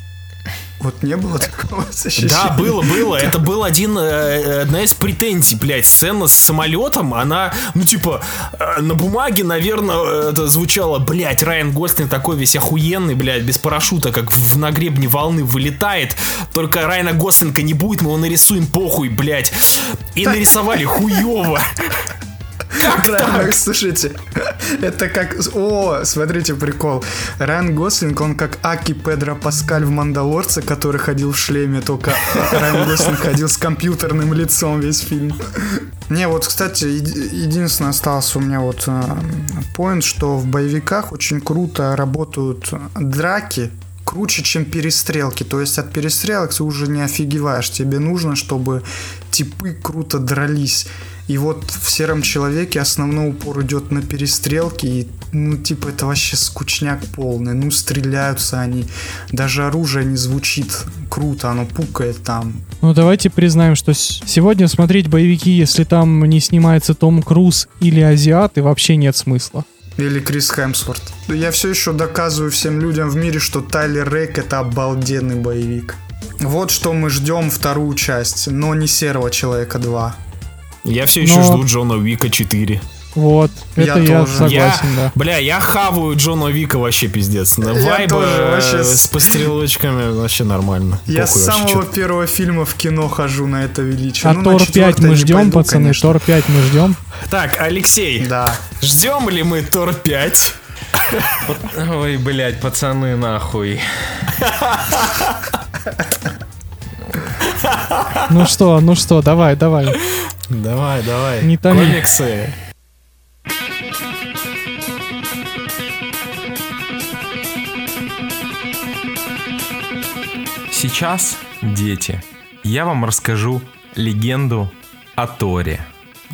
[SPEAKER 3] Вот не было такого ощущения.
[SPEAKER 4] Да, было, было. Это был один, э, одна из претензий, блядь. Сцена с самолетом, она, ну, типа, э, на бумаге, наверное, это звучало, блядь, Райан Гослинг такой весь охуенный, блядь, без парашюта, как в, на гребне волны вылетает. Только Райана Гослинга не будет, мы его нарисуем похуй, блядь. И нарисовали хуево.
[SPEAKER 3] Как так? Слушайте, это как... О, смотрите, прикол. Райан Гослинг, он как Аки Педро Паскаль в «Мандалорце», который ходил в шлеме, только Райан Гослинг ходил с компьютерным лицом весь фильм. Не, вот, кстати, единственное остался у меня вот поинт, что в боевиках очень круто работают драки, круче, чем перестрелки. То есть от перестрелок ты уже не офигеваешь. Тебе нужно, чтобы типы круто дрались. И вот в сером человеке основной упор идет на перестрелки, и ну типа это вообще скучняк полный. Ну стреляются они, даже оружие не звучит круто, оно пукает там.
[SPEAKER 2] Ну давайте признаем, что сегодня смотреть боевики, если там не снимается Том Круз или азиаты, вообще нет смысла.
[SPEAKER 3] Или Крис Хемсворт. Я все еще доказываю всем людям в мире, что Тайлер Рейк это обалденный боевик. Вот что мы ждем вторую часть, но не Серого Человека 2.
[SPEAKER 4] Я все еще Но... жду Джона Уика 4.
[SPEAKER 2] Вот, это я, я согласен, я, да.
[SPEAKER 4] Бля, я хаваю Джона Вика вообще пиздец. На вайбы вообще с пострелочками вообще нормально.
[SPEAKER 3] Я с самого первого фильма в кино хожу на это величие.
[SPEAKER 2] А ну, Тор 5 мы ждем, пойду, пацаны, конечно. Тор 5 мы ждем.
[SPEAKER 4] Так, Алексей,
[SPEAKER 3] да.
[SPEAKER 4] ждем ли мы Тор 5?
[SPEAKER 1] Ой, блядь, пацаны, нахуй.
[SPEAKER 2] Ну что, ну что, давай, давай.
[SPEAKER 4] Давай, давай.
[SPEAKER 2] Не томи.
[SPEAKER 4] Комиксы.
[SPEAKER 1] Сейчас, дети, я вам расскажу легенду о Торе.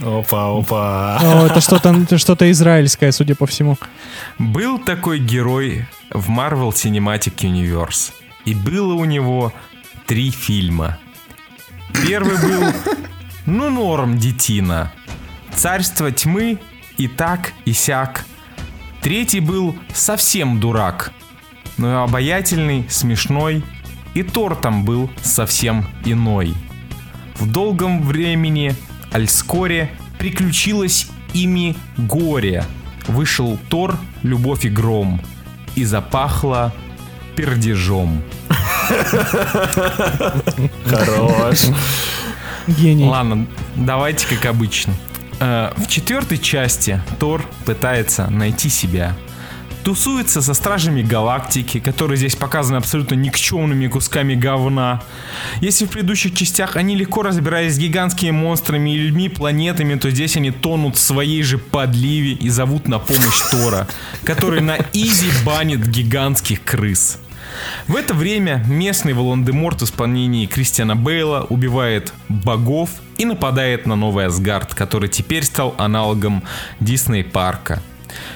[SPEAKER 4] Опа, опа.
[SPEAKER 2] О, это что-то что израильское, судя по всему.
[SPEAKER 1] Был такой герой в Marvel Cinematic Universe. И было у него три фильма. Первый был, ну, норм, детина. Царство тьмы и так, и сяк. Третий был совсем дурак, но обаятельный, смешной и Тор там был совсем иной. В долгом времени Альскоре приключилось ими горе. Вышел Тор, любовь и гром. И запахло пердежом.
[SPEAKER 4] Хорош.
[SPEAKER 2] Гений.
[SPEAKER 1] Ладно, давайте как обычно. Э, в четвертой части Тор пытается найти себя тусуется со стражами галактики, которые здесь показаны абсолютно никчемными кусками говна. Если в предыдущих частях они легко разбирались с гигантскими монстрами и людьми, планетами, то здесь они тонут в своей же подливе и зовут на помощь Тора, который на изи банит гигантских крыс. В это время местный Волан-де-Морт в исполнении Кристиана Бейла убивает богов и нападает на Новый Асгард, который теперь стал аналогом Дисней парка.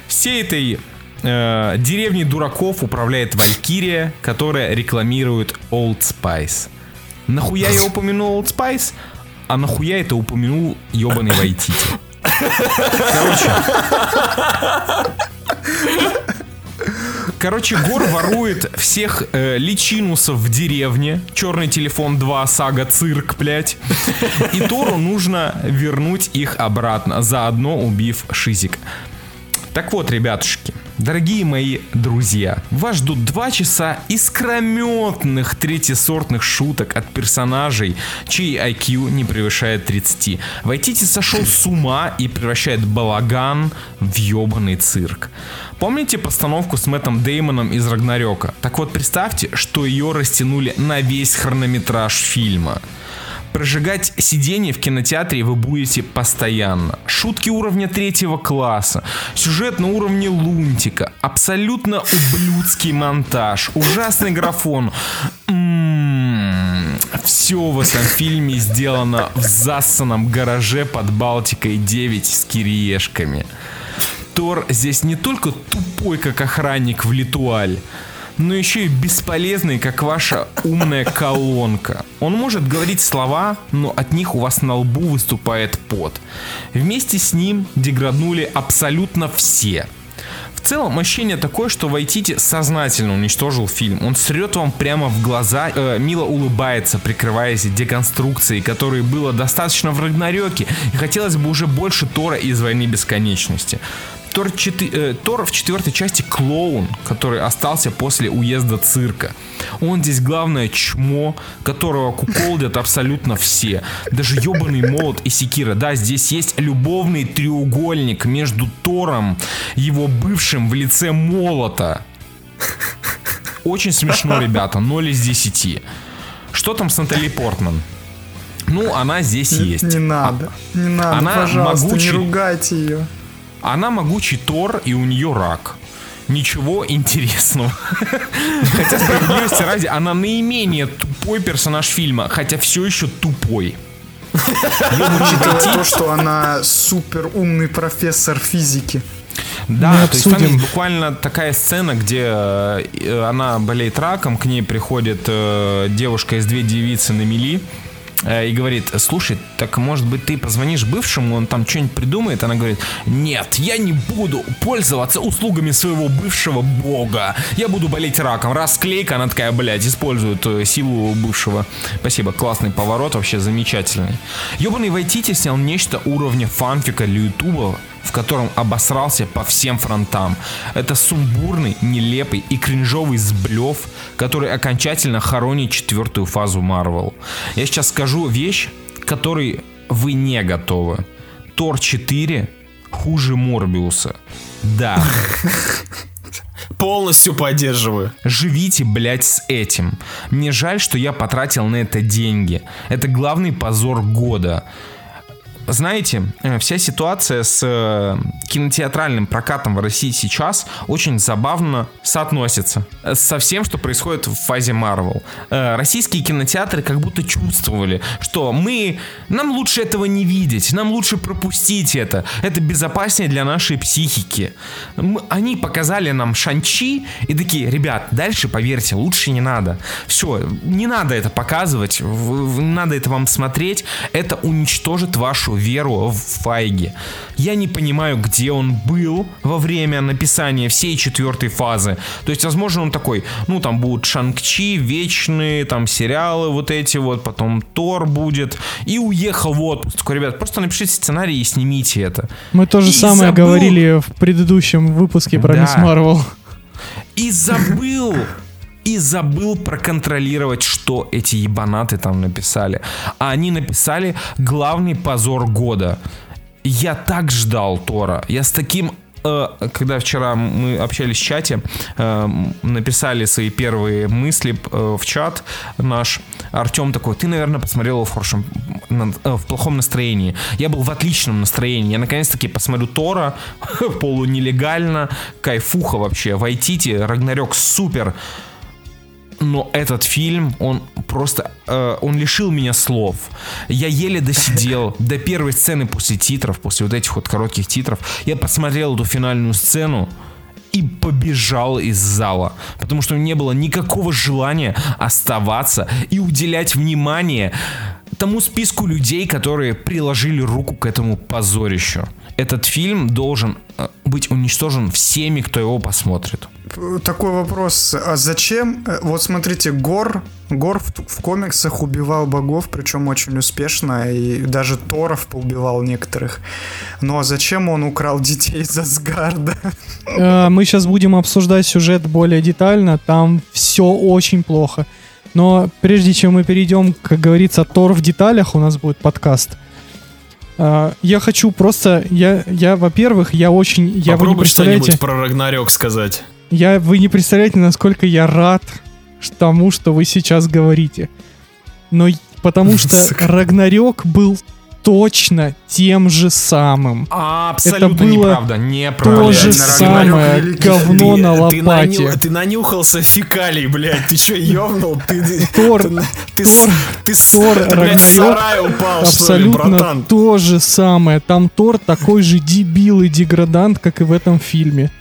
[SPEAKER 1] Всей этой э, деревней дураков управляет Валькирия, которая рекламирует Old Spice. Нахуя я упомянул Old Spice? А нахуя это упомянул ебаный Вайтити? Короче. Короче, Гор ворует всех э, личинусов в деревне. Черный телефон 2, сага цирк, блять. И Тору нужно вернуть их обратно, заодно убив Шизик. Так вот, ребятушки, Дорогие мои друзья, вас ждут два часа искрометных третьесортных шуток от персонажей, чей IQ не превышает 30. Вайтити сошел с ума и превращает балаган в ебаный цирк. Помните постановку с Мэттом Деймоном из Рагнарёка? Так вот, представьте, что ее растянули на весь хронометраж фильма. Прожигать сиденье в кинотеатре вы будете постоянно. Шутки уровня третьего класса, сюжет на уровне лунтика, абсолютно ублюдский монтаж, ужасный графон. М-м-м. Все в этом фильме сделано в засанном гараже под Балтикой 9 с кириешками. Тор здесь не только тупой, как охранник в Литуаль, но еще и бесполезный, как ваша умная колонка. Он может говорить слова, но от них у вас на лбу выступает пот. Вместе с ним деграднули абсолютно все. В целом ощущение такое, что Вайтити сознательно уничтожил фильм. Он срет вам прямо в глаза, э, мило улыбается, прикрываясь деконструкцией, которой было достаточно в Рагнарёке, и хотелось бы уже больше Тора из «Войны бесконечности». Тор, 4, э, Тор в четвертой части клоун, который остался после уезда цирка. Он здесь главное чмо, которого куколдят абсолютно все. Даже ебаный молот и секира. Да, здесь есть любовный треугольник между Тором, его бывшим в лице молота. Очень смешно, ребята. 0 из 10. Что там с Натали Портман? Ну, она здесь
[SPEAKER 3] Не,
[SPEAKER 1] есть.
[SPEAKER 3] не надо. Не надо,
[SPEAKER 1] Она
[SPEAKER 3] пожалуйста,
[SPEAKER 1] могучий.
[SPEAKER 3] не ругайте ее.
[SPEAKER 1] Она могучий Тор, и у нее рак. Ничего интересного. Хотя, справедливости ради, она наименее тупой персонаж фильма, хотя все еще тупой.
[SPEAKER 3] То, что она супер умный профессор физики.
[SPEAKER 1] Да,
[SPEAKER 2] Мы
[SPEAKER 1] то есть там
[SPEAKER 2] обсудим.
[SPEAKER 1] есть буквально такая сцена, где э, она болеет раком, к ней приходит э, девушка из две девицы на мели э, и говорит, слушай, так может быть ты позвонишь бывшему, он там что-нибудь придумает? Она говорит, нет, я не буду пользоваться услугами своего бывшего бога. Я буду болеть раком. Расклейка, она такая, блядь, использует э, силу бывшего. Спасибо, классный поворот, вообще замечательный. Ёбаный Вайтити снял нечто уровня фанфика для ютуба, в котором обосрался по всем фронтам. Это сумбурный, нелепый и кринжовый сблев, который окончательно хоронит четвертую фазу Марвел. Я сейчас скажу вещь, к которой вы не готовы. Тор 4 хуже Морбиуса. Да,
[SPEAKER 4] Полностью поддерживаю.
[SPEAKER 1] живите, блядь, с этим. Мне жаль, что я потратил на это деньги. Это главный позор года. Знаете, э, вся ситуация с э, кинотеатральным прокатом в России сейчас очень забавно соотносится со всем, что происходит в фазе Marvel. Э, Российские кинотеатры как будто чувствовали, что мы, нам лучше этого не видеть, нам лучше пропустить это. Это безопаснее для нашей психики. Они показали нам Шанчи и такие, ребят, дальше, поверьте, лучше не надо. Все, не надо это показывать, надо это вам смотреть. Это уничтожит вашу веру в Файги. Я не понимаю, где он был во время написания всей четвертой фазы. То есть, возможно, он такой, ну, там будут Шанг-Чи, вечные, там, сериалы вот эти вот, потом Тор будет, и уехал в отпуск. Такой, ребят, просто напишите сценарий и снимите это.
[SPEAKER 2] Мы то же
[SPEAKER 1] И
[SPEAKER 2] самое
[SPEAKER 1] забыл.
[SPEAKER 2] говорили в предыдущем выпуске про
[SPEAKER 1] Да.
[SPEAKER 2] Мисс Марвел.
[SPEAKER 1] И забыл, и забыл проконтролировать, что эти ебанаты там написали. А они написали главный позор года. Я так ждал Тора. Я с таким э, когда вчера мы общались в чате, э, написали свои первые мысли э, в чат наш, Артем такой, ты, наверное, посмотрел в хорошем, в плохом настроении. Я был в отличном настроении. Я наконец-таки посмотрю Тора полунелегально, кайфуха вообще. Вайтите, Рагнарёк супер. Но этот фильм, он просто, э, он лишил меня слов. Я еле досидел до первой сцены после титров, после вот этих вот коротких титров. Я посмотрел эту финальную сцену и побежал из зала, потому что не было никакого желания оставаться и уделять внимание тому списку людей, которые приложили руку к этому позорищу. Этот фильм должен э, быть уничтожен всеми, кто его посмотрит.
[SPEAKER 3] Такой вопрос. А зачем? э, Вот смотрите, Гор, Гор в, в комиксах убивал богов, причем очень успешно, и даже Торов поубивал некоторых. Но зачем он украл детей из Асгарда?
[SPEAKER 2] Э, Мы сейчас будем обсуждать сюжет более детально. Там все очень плохо. Но прежде чем мы перейдем, как говорится, Тор в деталях, у нас будет подкаст. Э, Я хочу просто, я, я, во-первых, я очень, я вы не представляете,
[SPEAKER 4] что-нибудь про Рагнарёк сказать.
[SPEAKER 2] я вы не представляете, насколько я рад тому, что вы сейчас говорите. Но потому что. Рагнарёк был точно тем же самым.
[SPEAKER 1] Абсолютно
[SPEAKER 2] Это было
[SPEAKER 1] неправда, неправда.
[SPEAKER 2] То же самое
[SPEAKER 3] Рагнарёк
[SPEAKER 2] говно на
[SPEAKER 4] ты,
[SPEAKER 2] лопате.
[SPEAKER 4] наню- ты нанюхался фекалий, блядь. Ты что, ёбнул? Ты, ты,
[SPEAKER 2] Тор,
[SPEAKER 4] ты, на- ты,
[SPEAKER 2] Тор,
[SPEAKER 4] ты, с-
[SPEAKER 2] Тор,
[SPEAKER 4] ты, блядь,
[SPEAKER 2] Рагнарёк
[SPEAKER 4] сарай упал, что ли,
[SPEAKER 2] Абсолютно то же самое. Там Тор такой же дебил и деградант, как и в этом фильме.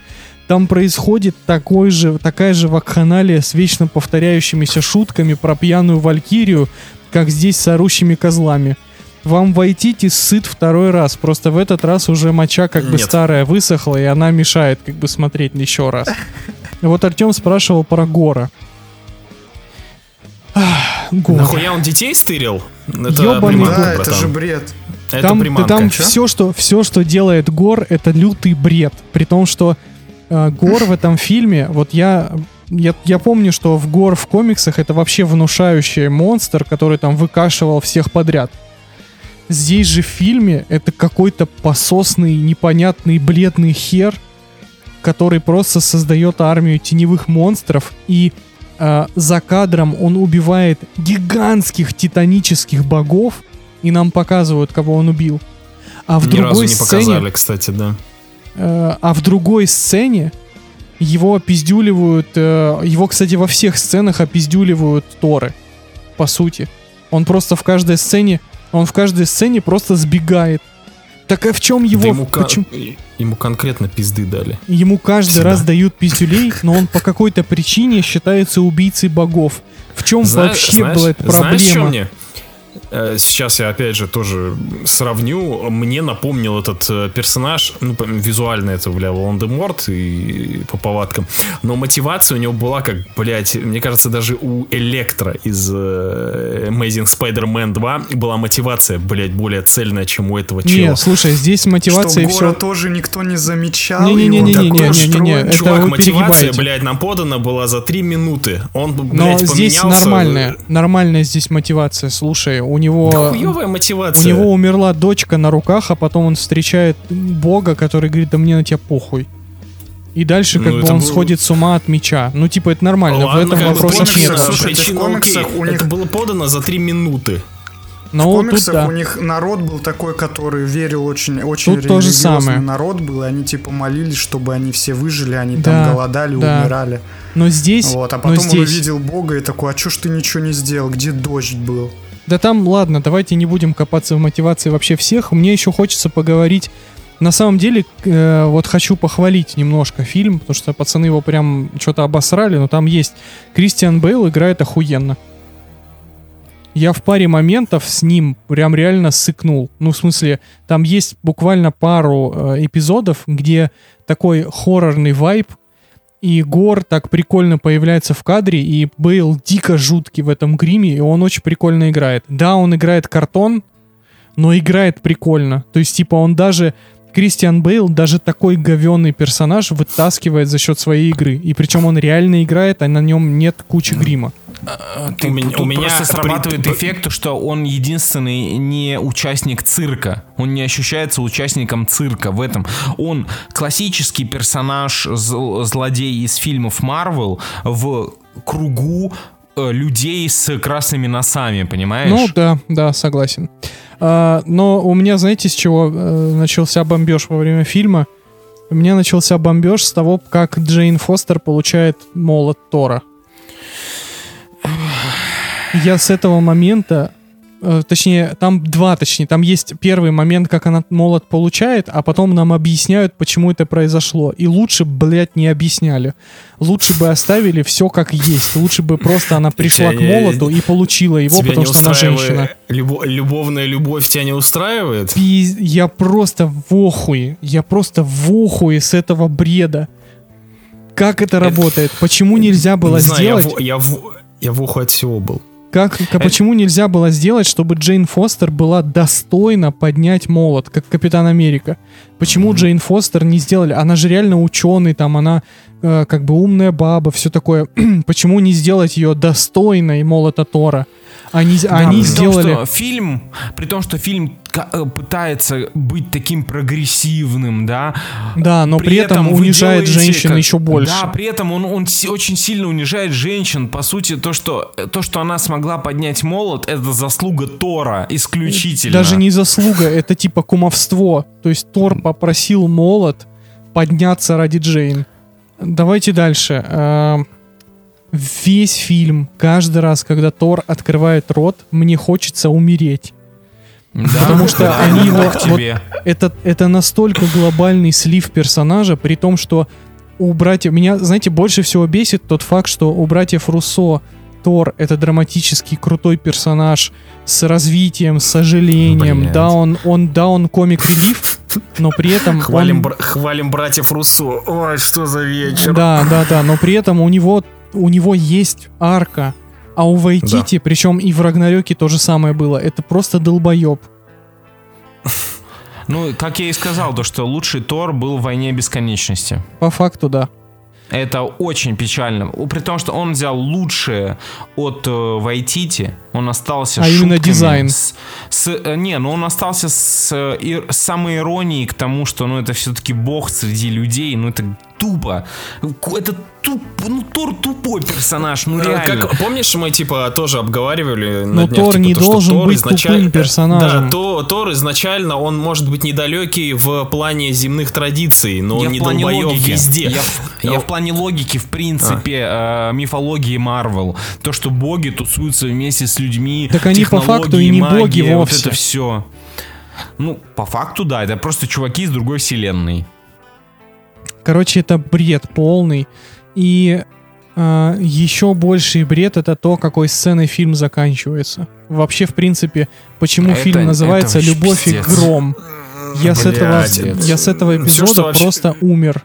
[SPEAKER 2] Там происходит такой же, такая же вакханалия с вечно повторяющимися шутками про пьяную валькирию, как здесь с орущими козлами. Вам Вайтити сыт второй раз. Просто в этот раз уже моча как бы
[SPEAKER 4] Нет.
[SPEAKER 2] старая высохла, и она мешает как бы смотреть еще раз. Вот Артем спрашивал про Гора. Ах, Гор.
[SPEAKER 4] Нахуя он детей стырил? Это
[SPEAKER 2] Ёбаный
[SPEAKER 3] Да, это
[SPEAKER 4] братан.
[SPEAKER 3] же бред.
[SPEAKER 4] Это
[SPEAKER 2] там, да
[SPEAKER 4] приманка.
[SPEAKER 2] там все, что, все, что делает Гор, это лютый бред. При том, что э, Гор в этом фильме, вот я, я, я помню, что в Гор в комиксах это вообще внушающий монстр, который там выкашивал всех подряд. Здесь же в фильме это какой-то пососный, непонятный, бледный хер, который просто создает армию теневых монстров и э, за кадром он убивает гигантских титанических богов, и нам показывают, кого он убил. А в
[SPEAKER 4] Ни разу
[SPEAKER 2] другой
[SPEAKER 4] не
[SPEAKER 2] сцене,
[SPEAKER 4] показали, кстати, да.
[SPEAKER 2] э, а в другой сцене его опиздюливают, э, его, кстати, во всех сценах опиздюливают Торы, по сути. Он просто в каждой сцене, он в каждой сцене просто сбегает. Так а в чем его,
[SPEAKER 4] Да ему, кон-
[SPEAKER 2] почему-
[SPEAKER 4] ему конкретно пизды дали.
[SPEAKER 2] Ему каждый
[SPEAKER 4] Всегда.
[SPEAKER 2] раз дают пиздюлей, но он по какой-то причине считается убийцей богов. В чем
[SPEAKER 4] Зна-
[SPEAKER 2] вообще
[SPEAKER 4] знаешь,
[SPEAKER 2] была эта
[SPEAKER 4] Знаешь, что
[SPEAKER 2] проблема?
[SPEAKER 4] мне? Э, Сейчас я опять же тоже сравню. Мне напомнил этот э, персонаж, ну, визуально это, бля, Волан-де-Морт и по повадкам. Но мотивация у него была как, блядь, мне кажется, даже у Электро из э, Amazing Spider-Man 2 была мотивация, блядь, более цельная, чем у этого чела.
[SPEAKER 2] Не, слушай, здесь мотивация и
[SPEAKER 3] что Гора
[SPEAKER 2] все.
[SPEAKER 3] тоже никто не замечал.
[SPEAKER 2] Не-не-не-не-не,
[SPEAKER 3] и он такой
[SPEAKER 2] не-не-не,
[SPEAKER 3] устроен.
[SPEAKER 2] это
[SPEAKER 4] Чувак, мотивация, блядь, нам подана была за 3 минуты. Он,
[SPEAKER 2] Но
[SPEAKER 4] блядь,
[SPEAKER 2] здесь
[SPEAKER 4] поменялся.
[SPEAKER 2] нормальная, нормальная здесь мотивация. Слушай, у него...
[SPEAKER 4] Да хуёвая
[SPEAKER 2] У
[SPEAKER 4] мотивация.
[SPEAKER 2] него умерла дочка на руках, а потом он встречает бога, который говорит, да мне на тебя похуй. И дальше
[SPEAKER 4] Ну,
[SPEAKER 2] как бы
[SPEAKER 4] это
[SPEAKER 2] он
[SPEAKER 4] был-
[SPEAKER 2] сходит с ума от меча. Ну, типа, это нормально, в
[SPEAKER 4] Ладно,
[SPEAKER 2] этом
[SPEAKER 4] как бы
[SPEAKER 2] вопросов нет.
[SPEAKER 3] слушай, в комиксах у них-
[SPEAKER 4] Это было подано за 3 минуты.
[SPEAKER 2] Но
[SPEAKER 3] в
[SPEAKER 2] Ну, тут
[SPEAKER 3] комиксах
[SPEAKER 2] да.
[SPEAKER 3] у них народ был такой, который верил очень, очень
[SPEAKER 2] Тут то же
[SPEAKER 3] религиозный
[SPEAKER 2] самое.
[SPEAKER 3] народ был, и они типа молились, чтобы они все выжили, они
[SPEAKER 2] Да,
[SPEAKER 3] там голодали,
[SPEAKER 2] да.
[SPEAKER 3] умирали.
[SPEAKER 2] Но здесь,
[SPEAKER 3] Вот, а
[SPEAKER 2] но
[SPEAKER 3] потом он
[SPEAKER 2] здесь,
[SPEAKER 3] увидел Бога и такой, а чё ж ты ничего не сделал, где дождь был?
[SPEAKER 2] Да там, ладно, давайте не будем копаться в мотивации вообще всех. Мне еще хочется поговорить. На самом деле, э, вот хочу похвалить немножко фильм, потому что пацаны его прям что-то обосрали, но там есть Кристиан Бейл играет охуенно. Я в паре моментов с ним прям реально сыкнул. Ну, в смысле, там есть буквально пару э, эпизодов, где такой хоррорный вайб, и Гор так прикольно появляется в кадре, и Бейл дико жуткий в этом гриме, и он очень прикольно играет. Да, он играет картон, но играет прикольно. То есть, типа, он даже... Кристиан Бейл даже такой говенный персонаж вытаскивает за счет своей игры. И причем он реально играет, а на нем нет кучи грима.
[SPEAKER 1] Ты-
[SPEAKER 4] У меня- у меня
[SPEAKER 1] срабатывает
[SPEAKER 4] при-
[SPEAKER 1] эффект, что он единственный не участник цирка. Он не ощущается участником цирка в этом. Он классический персонаж, зл- злодей из фильмов Марвел в кругу э, людей с красными носами, понимаешь?
[SPEAKER 2] Ну да, да, согласен. А, но у меня, знаете, с чего э, начался бомбеж во время фильма? У меня начался бомбеж с того, как Джейн Фостер получает молот Тора. Я с этого момента, точнее, там два, точнее, там есть первый момент, как она молот получает, а потом нам объясняют, почему это произошло. И лучше, блядь, не объясняли. Лучше бы оставили все как есть. Лучше бы просто она пришла
[SPEAKER 4] Тебя
[SPEAKER 2] к молоту и получила его, потому что она женщина.
[SPEAKER 4] любо- любовная любовь тебя не устраивает?
[SPEAKER 2] Пиз- Я просто в охуе. Я просто в охуе с этого бреда. Как это работает? Почему нельзя было
[SPEAKER 4] Не знаю, я
[SPEAKER 2] сделать?
[SPEAKER 4] в- Я в, я в уху от всего был.
[SPEAKER 2] Как, к- почему нельзя было сделать, чтобы Джейн Фостер была достойна поднять молот, как Капитан Америка? Почему Джейн Фостер не сделали? Она же реально ученый, там она э, как бы умная баба, все такое. почему не сделать ее достойной молота Тора? Они,
[SPEAKER 1] Да,
[SPEAKER 2] они
[SPEAKER 1] при
[SPEAKER 2] сделали...
[SPEAKER 1] Том, что фильм, при том, что фильм э, пытается быть таким прогрессивным, да.
[SPEAKER 2] Да, но при, этом,
[SPEAKER 1] вы
[SPEAKER 2] унижает
[SPEAKER 1] делаете
[SPEAKER 2] женщин
[SPEAKER 1] как-
[SPEAKER 2] еще больше.
[SPEAKER 1] Да, при этом он, он очень сильно унижает женщин. По сути, то что, то, что она смогла поднять молот, это заслуга Тора исключительно.
[SPEAKER 2] Даже не заслуга, это типа кумовство. То есть Тор попросил молот подняться ради Джейн. Давайте дальше. А, Весь фильм, каждый раз, когда Тор открывает рот, мне хочется умереть.
[SPEAKER 1] Да,
[SPEAKER 2] потому что они его- вот. Это, это настолько глобальный слив персонажа, при том, что у братьев... Меня, знаете, больше всего бесит тот факт, что у братьев Руссо Тор — это драматический крутой персонаж с развитием, с сожалением.
[SPEAKER 1] Блядь.
[SPEAKER 2] Да, он, он, да, он комик релиф, но при этом
[SPEAKER 4] Хвалим,
[SPEAKER 2] он-
[SPEAKER 4] бра- хвалим братьев Руссо. Ой, что за вечер.
[SPEAKER 2] Да, да, да, но при этом у него, у него есть арка. А у Вайтити, причем и в Рагнарёке то же самое было. Это просто долбоеб.
[SPEAKER 1] Ну, как я и сказал, то, что лучший Тор был в «Войне бесконечности».
[SPEAKER 2] По факту, да.
[SPEAKER 1] Это очень печально. При том, что он взял лучшее от э, Вайтити, он остался
[SPEAKER 2] А именно дизайн.
[SPEAKER 1] С, с- э, не, ну он остался с, э, с самой иронией к тому, что ну это все-таки бог среди людей, ну это тупо. Это туп, ну Тор тупой персонаж, ну
[SPEAKER 4] Э,
[SPEAKER 1] реально.
[SPEAKER 4] Как, помнишь, мы типа тоже обговаривали
[SPEAKER 2] Но
[SPEAKER 4] на днях,
[SPEAKER 2] Тор
[SPEAKER 4] типа,
[SPEAKER 2] не
[SPEAKER 4] то, что
[SPEAKER 2] должен
[SPEAKER 4] Тор
[SPEAKER 2] быть
[SPEAKER 4] изначаль-
[SPEAKER 2] тупым персонажем.
[SPEAKER 4] Да, то, Тор изначально, он может быть недалекий в плане земных традиций, но
[SPEAKER 1] я
[SPEAKER 4] он не
[SPEAKER 1] в плане
[SPEAKER 4] долбоеб
[SPEAKER 1] логики.
[SPEAKER 4] везде.
[SPEAKER 1] Я, в- я в плане логики, в принципе,
[SPEAKER 2] А.
[SPEAKER 1] э, мифологии Марвел. То, что боги тусуются вместе с людьми.
[SPEAKER 2] Так они по факту и не
[SPEAKER 1] магия,
[SPEAKER 2] боги
[SPEAKER 1] вот
[SPEAKER 2] вовсе.
[SPEAKER 1] это все. Ну, по факту, да, это просто чуваки из другой вселенной.
[SPEAKER 2] Короче, это бред полный. И а, еще больший бред это то, какой сценой фильм заканчивается. Вообще, в принципе, почему
[SPEAKER 1] Это-
[SPEAKER 2] фильм называется
[SPEAKER 1] это
[SPEAKER 2] «Любовь и
[SPEAKER 1] пиздец.
[SPEAKER 2] гром». Я с,
[SPEAKER 4] Блядь,
[SPEAKER 2] этого,
[SPEAKER 4] это-
[SPEAKER 2] я с этого эпизода
[SPEAKER 4] что вообще-
[SPEAKER 2] просто умер.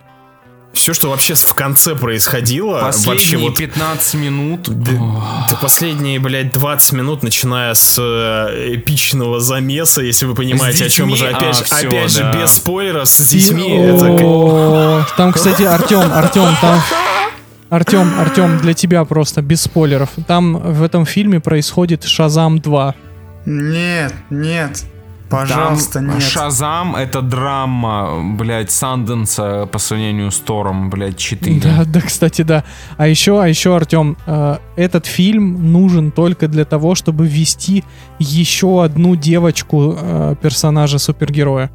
[SPEAKER 4] Все, что вообще в конце происходило, вообще
[SPEAKER 1] Последние
[SPEAKER 4] вот
[SPEAKER 1] 15 минут.
[SPEAKER 4] Да последние, блядь, 20 минут, начиная с э, эпичного замеса, если вы понимаете, о чем
[SPEAKER 1] детьми?
[SPEAKER 4] же, опять,
[SPEAKER 1] А,
[SPEAKER 4] же,
[SPEAKER 1] всё,
[SPEAKER 4] опять же,
[SPEAKER 1] да.
[SPEAKER 4] без спойлеров, с детьми. это
[SPEAKER 2] Там, кстати, Артем, Артем, там... Артем, Артем, для тебя просто, без спойлеров. Там в этом фильме происходит Шазам 2.
[SPEAKER 3] Нет, нет.
[SPEAKER 1] Там
[SPEAKER 3] Пожалуйста, нет.
[SPEAKER 1] Шазам это драма, блядь, Санденса по сравнению с Тором, блядь, 4.
[SPEAKER 2] Да, да, кстати, да. А еще, а еще, Артем, э, этот фильм нужен только для того, чтобы ввести еще одну девочку э, персонажа супергероя.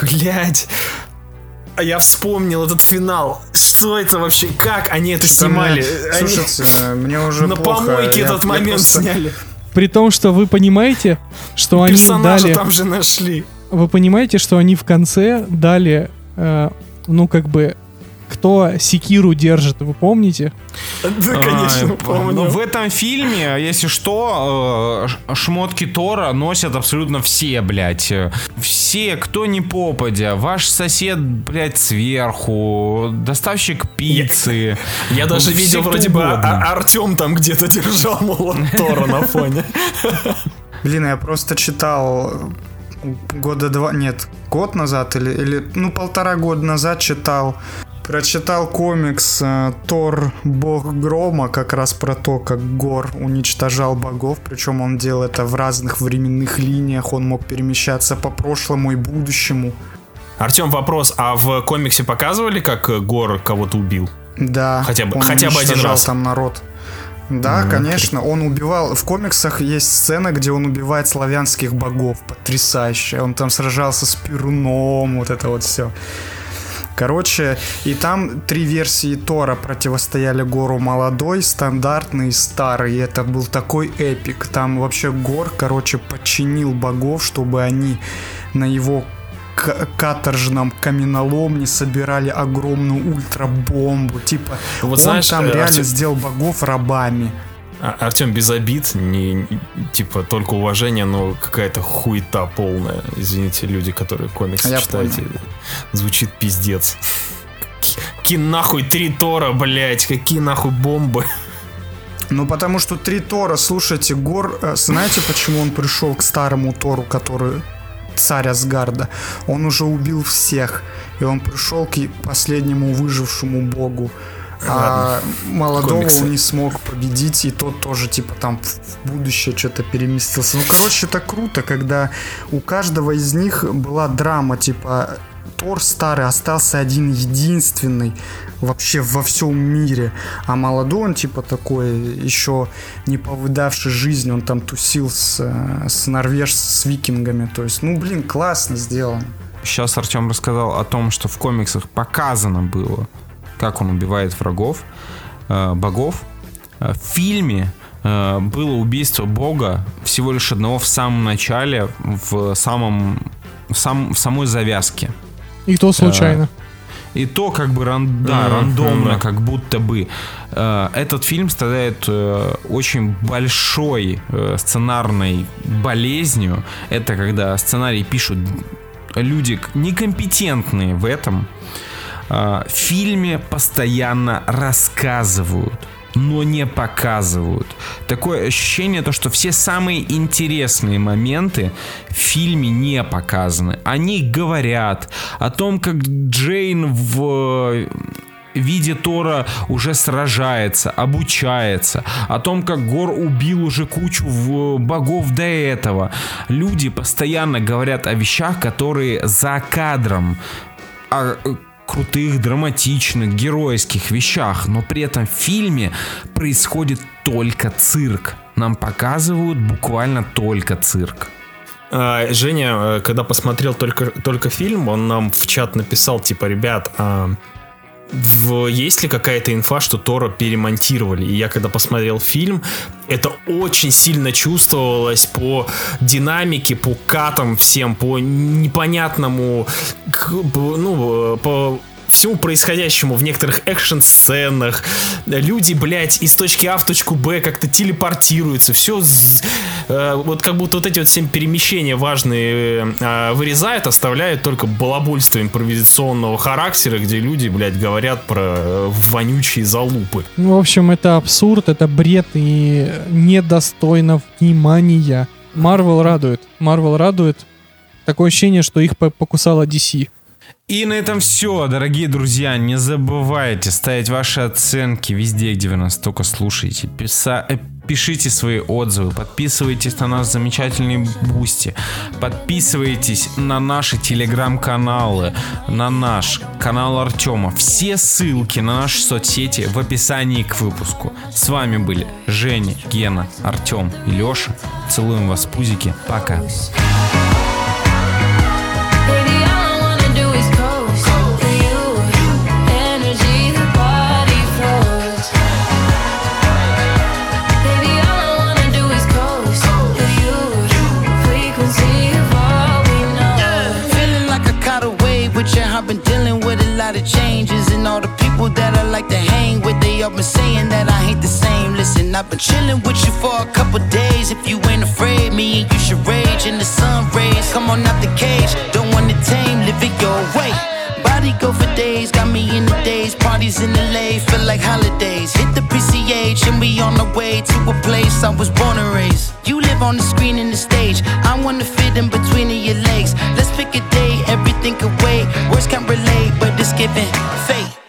[SPEAKER 4] Блядь. А я вспомнил этот финал. Что это вообще? Как они это снимали?
[SPEAKER 3] мне-
[SPEAKER 4] Они
[SPEAKER 3] Слушайте, мне уже
[SPEAKER 4] на
[SPEAKER 3] плохо.
[SPEAKER 4] помойке
[SPEAKER 3] Я-
[SPEAKER 4] этот
[SPEAKER 3] я
[SPEAKER 4] момент
[SPEAKER 3] просто-
[SPEAKER 4] сняли.
[SPEAKER 2] При том, что вы понимаете, что они дали...
[SPEAKER 4] там же нашли.
[SPEAKER 2] Вы понимаете, что они в конце дали, э, ну, как бы, кто секиру держит, вы помните?
[SPEAKER 4] Да, конечно,
[SPEAKER 1] Ай,
[SPEAKER 4] помню.
[SPEAKER 1] ну, в этом фильме, если что, э, шмотки Тора носят абсолютно все, блядь. Все, кто не попадя. Ваш сосед, блядь, сверху, доставщик пиццы.
[SPEAKER 4] Я даже
[SPEAKER 1] Ну, все,
[SPEAKER 4] видел вроде бы а,
[SPEAKER 1] угодно.
[SPEAKER 4] Артем там где-то держал молот Тора на фоне.
[SPEAKER 3] Блин, я просто читал года два, нет, год назад или, или ну полтора года назад читал, прочитал комикс э, Тор Бог Грома как раз про то, как Гор уничтожал богов, причем он делал это в разных временных линиях, он мог перемещаться по прошлому и будущему.
[SPEAKER 4] Артем, вопрос, а в комиксе показывали, как Гор кого-то убил?
[SPEAKER 3] Да,
[SPEAKER 4] Хотя бы-
[SPEAKER 3] он
[SPEAKER 4] хотя бы один раз.
[SPEAKER 3] там народ. Да, конечно, он убивал. В комиксах есть сцена, где он убивает славянских богов. Потрясающе. Он там сражался с Перуном, вот это вот все. Короче, и там три версии Тора противостояли Гору молодой, стандартный и старый. И это был такой эпик. Там вообще Гор, короче, подчинил богов, чтобы они на его каторжном каменоломне собирали огромную ультрабомбу. Типа,
[SPEAKER 4] Вот
[SPEAKER 3] он
[SPEAKER 4] знаешь,
[SPEAKER 3] там
[SPEAKER 4] э,
[SPEAKER 3] реально
[SPEAKER 4] Артем-
[SPEAKER 3] сделал богов рабами.
[SPEAKER 4] А- Артем без обид, не, типа только уважение, но какая-то хуета полная. Извините, люди, которые комиксы
[SPEAKER 3] Я
[SPEAKER 4] читаете. Звучит пиздец. Ки- Какие нахуй три Тора, блять, какие нахуй бомбы.
[SPEAKER 3] Ну, потому что три Тора, слушайте, Гор, э, знаете, почему он пришел к старому Тору, который царь Асгарда? Он уже убил всех, и он пришел к последнему выжившему богу. А молодого
[SPEAKER 4] Комиксы.
[SPEAKER 3] он не смог победить, и тот тоже, типа, там в будущее что-то переместился. Ну, короче, это круто, когда у каждого из них была драма, типа, Тор старый остался один единственный вообще во всем мире, а молодой он типа такой еще не повидавший жизнь, он там тусил с, с норвеж с викингами, то есть, ну блин, классно сделано.
[SPEAKER 1] Сейчас Артем рассказал о том, что в комиксах показано было, как он убивает врагов, э, богов. Э, В фильме э, было убийство бога всего лишь одного в самом начале, в самом в, сам, в самой завязке.
[SPEAKER 2] И то случайно.
[SPEAKER 1] И то как бы ран, да,
[SPEAKER 4] Мгм,
[SPEAKER 1] рандомно, как будто бы. Этот фильм страдает очень большой сценарной болезнью. Это когда сценарий пишут люди некомпетентные в этом. Э, В фильме постоянно рассказывают но не показывают. Такое ощущение, то, что все самые интересные моменты в фильме не показаны. Они говорят о том, как Джейн в виде Тора уже сражается, обучается, о том, как Гор убил уже кучу богов до этого. Люди постоянно говорят о вещах, которые за кадром, о э, крутых, драматичных, геройских вещах, но при этом в фильме происходит только цирк. Нам показывают буквально только цирк.
[SPEAKER 4] А, Женя, э, когда посмотрел только, только фильм, он нам в чат написал, типа, ребят, а в- есть ли какая-то инфа, что Тора перемонтировали? И я когда посмотрел фильм, это очень сильно чувствовалось по динамике, по катам всем, по непонятному, ну, по всему происходящему в некоторых экшн-сценах. Люди, блядь, из точки А в точку Б как-то телепортируются. Все вот как будто вот эти вот все перемещения важные э, вырезают, оставляют только балабольство импровизационного характера, где люди, блядь, говорят про э, вонючие залупы.
[SPEAKER 2] Ну, в общем, это абсурд, это бред и недостойно внимания. Марвел радует. Марвел радует. Такое ощущение, что их по- покусала DC.
[SPEAKER 1] И на этом все, дорогие друзья. Не забывайте ставить ваши оценки везде, где вы нас только слушаете. Писа- э, Пишите свои отзывы, подписывайтесь на наш замечательный Boosty, подписывайтесь на наши телеграм-каналы, на наш канал Артема. Все ссылки на наши соцсети в описании к выпуску. С вами были Женя, Гена, Артем и Леша. Целуем вас, пузики. Пока.
[SPEAKER 5] Hang with, they all been saying that I ain't the same. Listen, I've been chilling with you for a couple days. If you ain't afraid, me and you should rage in the sun rays. Come on out the cage, don't wanna tame, live it your way. Body go for days, got me in the days. Parties in LA, feel like holidays. Hit the PCH and we on the way to a place I was born and raised. You live on the screen and the stage. I wanna fit in between your legs. Let's pick a day, everything wait. Words can't relate, but it's giving fate.